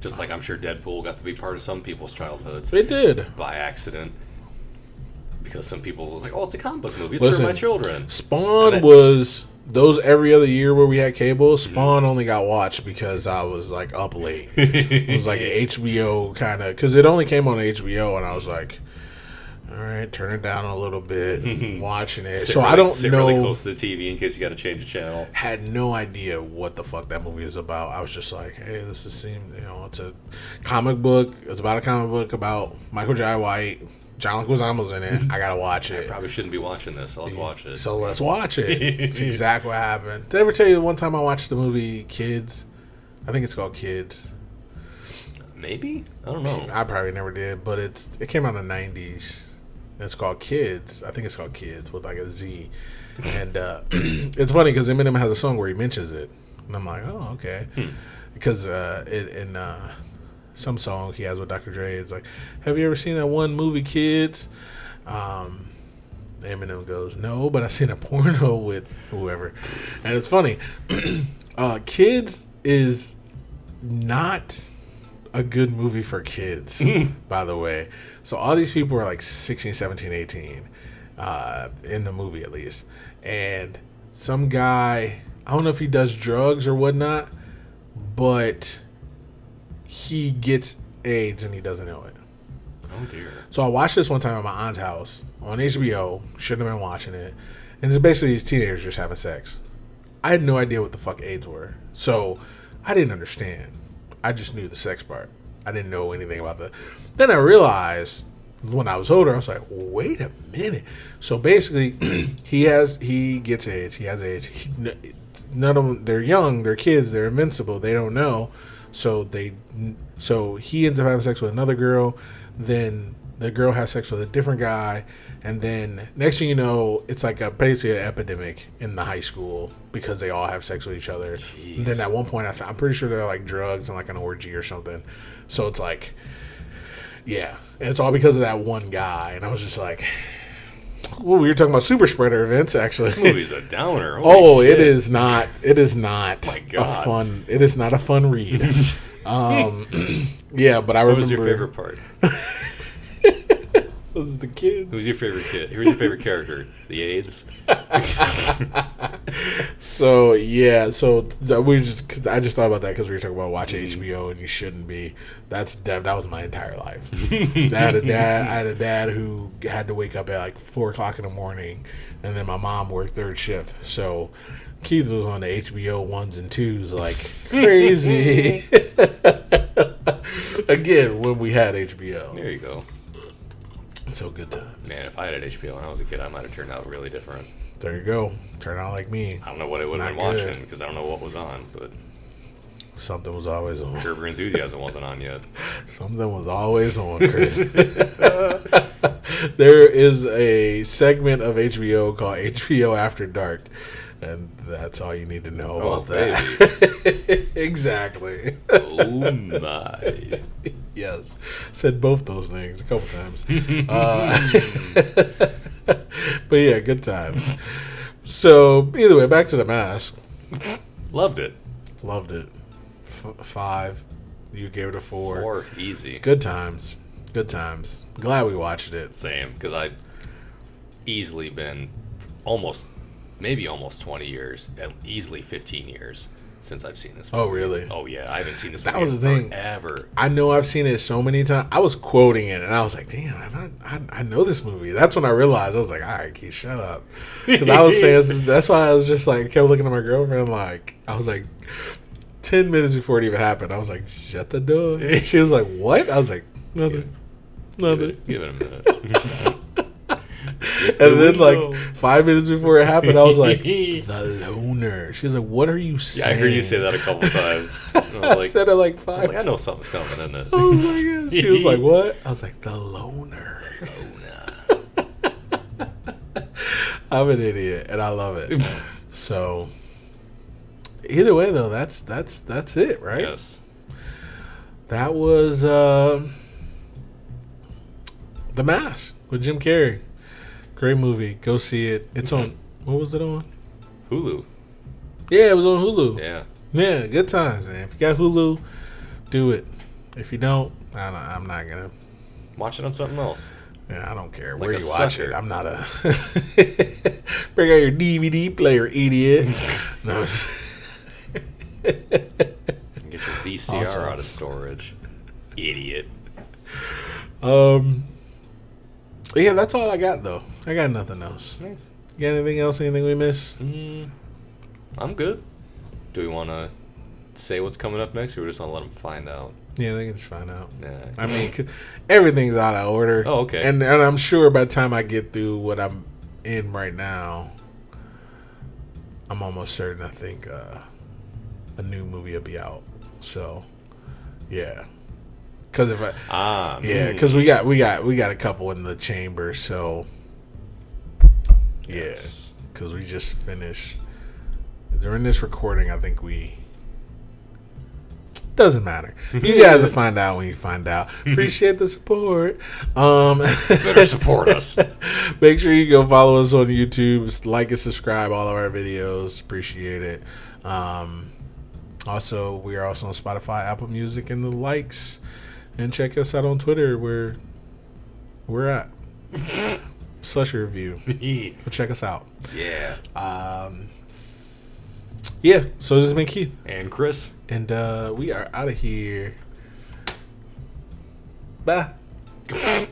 Just like I'm sure Deadpool got to be part of some people's childhoods It did. by accident. Because some people were like, "Oh, it's a comic book movie. It's Listen, for my children." Spawn was those every other year where we had cable. Spawn only got watched because I was like up late. It was like an HBO kind of because it only came on HBO, and I was like, "All right, turn it down a little bit." watching it, Sit so I don't sit know. really close to the TV in case you got to change the channel. Had no idea what the fuck that movie was about. I was just like, "Hey, this is seem you know, it's a comic book. It's about a comic book about Michael Jai White. John Leguizamo's in it. I gotta watch it." I probably shouldn't be watching this. So let's watch it. So let's watch it. It's exactly what happened. Did I ever tell you the one time I watched the movie Kids? I think it's called Kids. Maybe I don't know. I probably never did, but it's it came out in the nineties. It's called Kids. I think it's called Kids with like a Z. And uh, it's funny because Eminem has a song where he mentions it, and I'm like, oh okay, because uh, it, in uh, some song he has with Dr. Dre, it's like, have you ever seen that one movie Kids? Um, Eminem goes, no, but I seen a porno with whoever, and it's funny. uh, Kids is not a good movie for kids, by the way. So all these people are like 16, 17, 18. uh, in the movie at least. And some guy, I don't know if he does drugs or whatnot, but he gets AIDS and he doesn't know it. Oh dear. So I watched this one time at my aunt's house on HBO. Shouldn't have been watching it. And it's basically these teenagers just having sex. I had no idea what the fuck AIDS were. So I didn't understand. I just knew the sex part. I didn't know anything about the. Then I realized when I was older, I was like, wait a minute. So basically, he has he gets AIDS. He has AIDS. He, none of them. They're young. They're kids. They're invincible. They don't know. So they. So he ends up having sex with another girl. Then the girl has sex with a different guy, and then next thing you know, it's like a basically an epidemic in the high school because they all have sex with each other. And then at one point, I th- I'm pretty sure they're like drugs and like an orgy or something. So it's like, yeah, and it's all because of that one guy. And I was just like, well, we were talking about super spreader events actually. This movie's a downer. Holy Oh, it shit. is not. It is not a fun. It is not a fun read. um, yeah, but I What remember. What was your favorite part? Was it the kids? Who's your favorite kid? Who's your favorite character? The AIDS. So yeah, so th- we just. Cause I just thought about that because we were talking about watch mm. HBO and you shouldn't be. That's that, that was my entire life. I had a dad. I had a dad who had to wake up at like four o'clock in the morning, and then my mom worked third shift. So Keith was on the HBO ones and twos like crazy. Again, when we had HBO, There you go. So good time. Man, if I had an HBO when I was a kid, I might have turned out really different. There you go. Turn out like me. I don't know what I would have been good. watching because I don't know what was on, but Something was always on. Curb Your Enthusiasm wasn't on yet. Something was always on, Chris. there is a segment of HBO called HBO After Dark, and that's all you need to know Oh, about that. exactly. Oh my. yes, said both those things a couple times. uh, but yeah, good times. So either way, back to the mask. Loved it. Loved it. F- five. You gave it a four. Four, easy. Good times. Good times. Glad we watched it. Same, because I've easily been almost, maybe almost 20 years, easily 15 years since I've seen this oh, movie. Oh, really? Oh, yeah. I haven't seen this That movie was the thing. forever. I know I've seen it so many times. I was quoting it, and I was like, "Damn, I'm not, I, I know this movie." That's when I realized I was like, "All right, Keith, shut up." Because I was saying that's why I was just like kept looking at my girlfriend like I was like ten minutes before it even happened. I was like, "Shut the door." She was like, "What?" I was like, "Nothing, Give nothing." it, give it a minute. And then like five minutes before it happened, I was like, "The loner." She was like, "What are you yeah, saying?" I heard you say that a couple times. I was I like, said it like I five. was like, I know something's coming, isn't it? I was like, yeah. She was like, "What?" I was like, "The loner." I'm an idiot, and I love it. so, either way, though, that's that's that's it, right? Yes. That was uh, the Mask with Jim Carrey. Great movie. Go see it. It's on. What was it on? Hulu. Yeah, it was on Hulu. Yeah. Yeah, good times, man. If you got Hulu, do it. If you don't, I don't I'm not gonna. Watch it on something else. Yeah, I don't care Like where you watch sucker. it. I'm not a. Bring out your DVD player, idiot. no. Get your VCR Awesome. out of storage. Idiot. um. Yeah, that's all I got though. I got nothing else. Nice. Got anything else? Anything we missed? Mm, I'm good. Do we want to say what's coming up next, or we just want to let them find out? Yeah, they can just find out. Yeah. I mean, everything's out of order. Oh, okay. And and I'm sure by the time I get through what I'm in right now, I'm almost certain. I think uh, a new movie will be out. So, yeah. Because if I ah, yeah, because we got we got we got a couple in the chamber. So, yeah. Yes. Because we just finished during this recording. I think we. Doesn't matter. You guys will find out when you find out. Appreciate the support. Um, better support us. Make sure you go follow us on YouTube, like and subscribe all of our videos. Appreciate it. Um, also, we are also on Spotify, Apple Music, and the likes. And check us out on Twitter where we're at. slushy review. yeah. Go check us out. Yeah. Um, yeah. So this has been Keith, And Chris. and uh, we are out of here. Bye.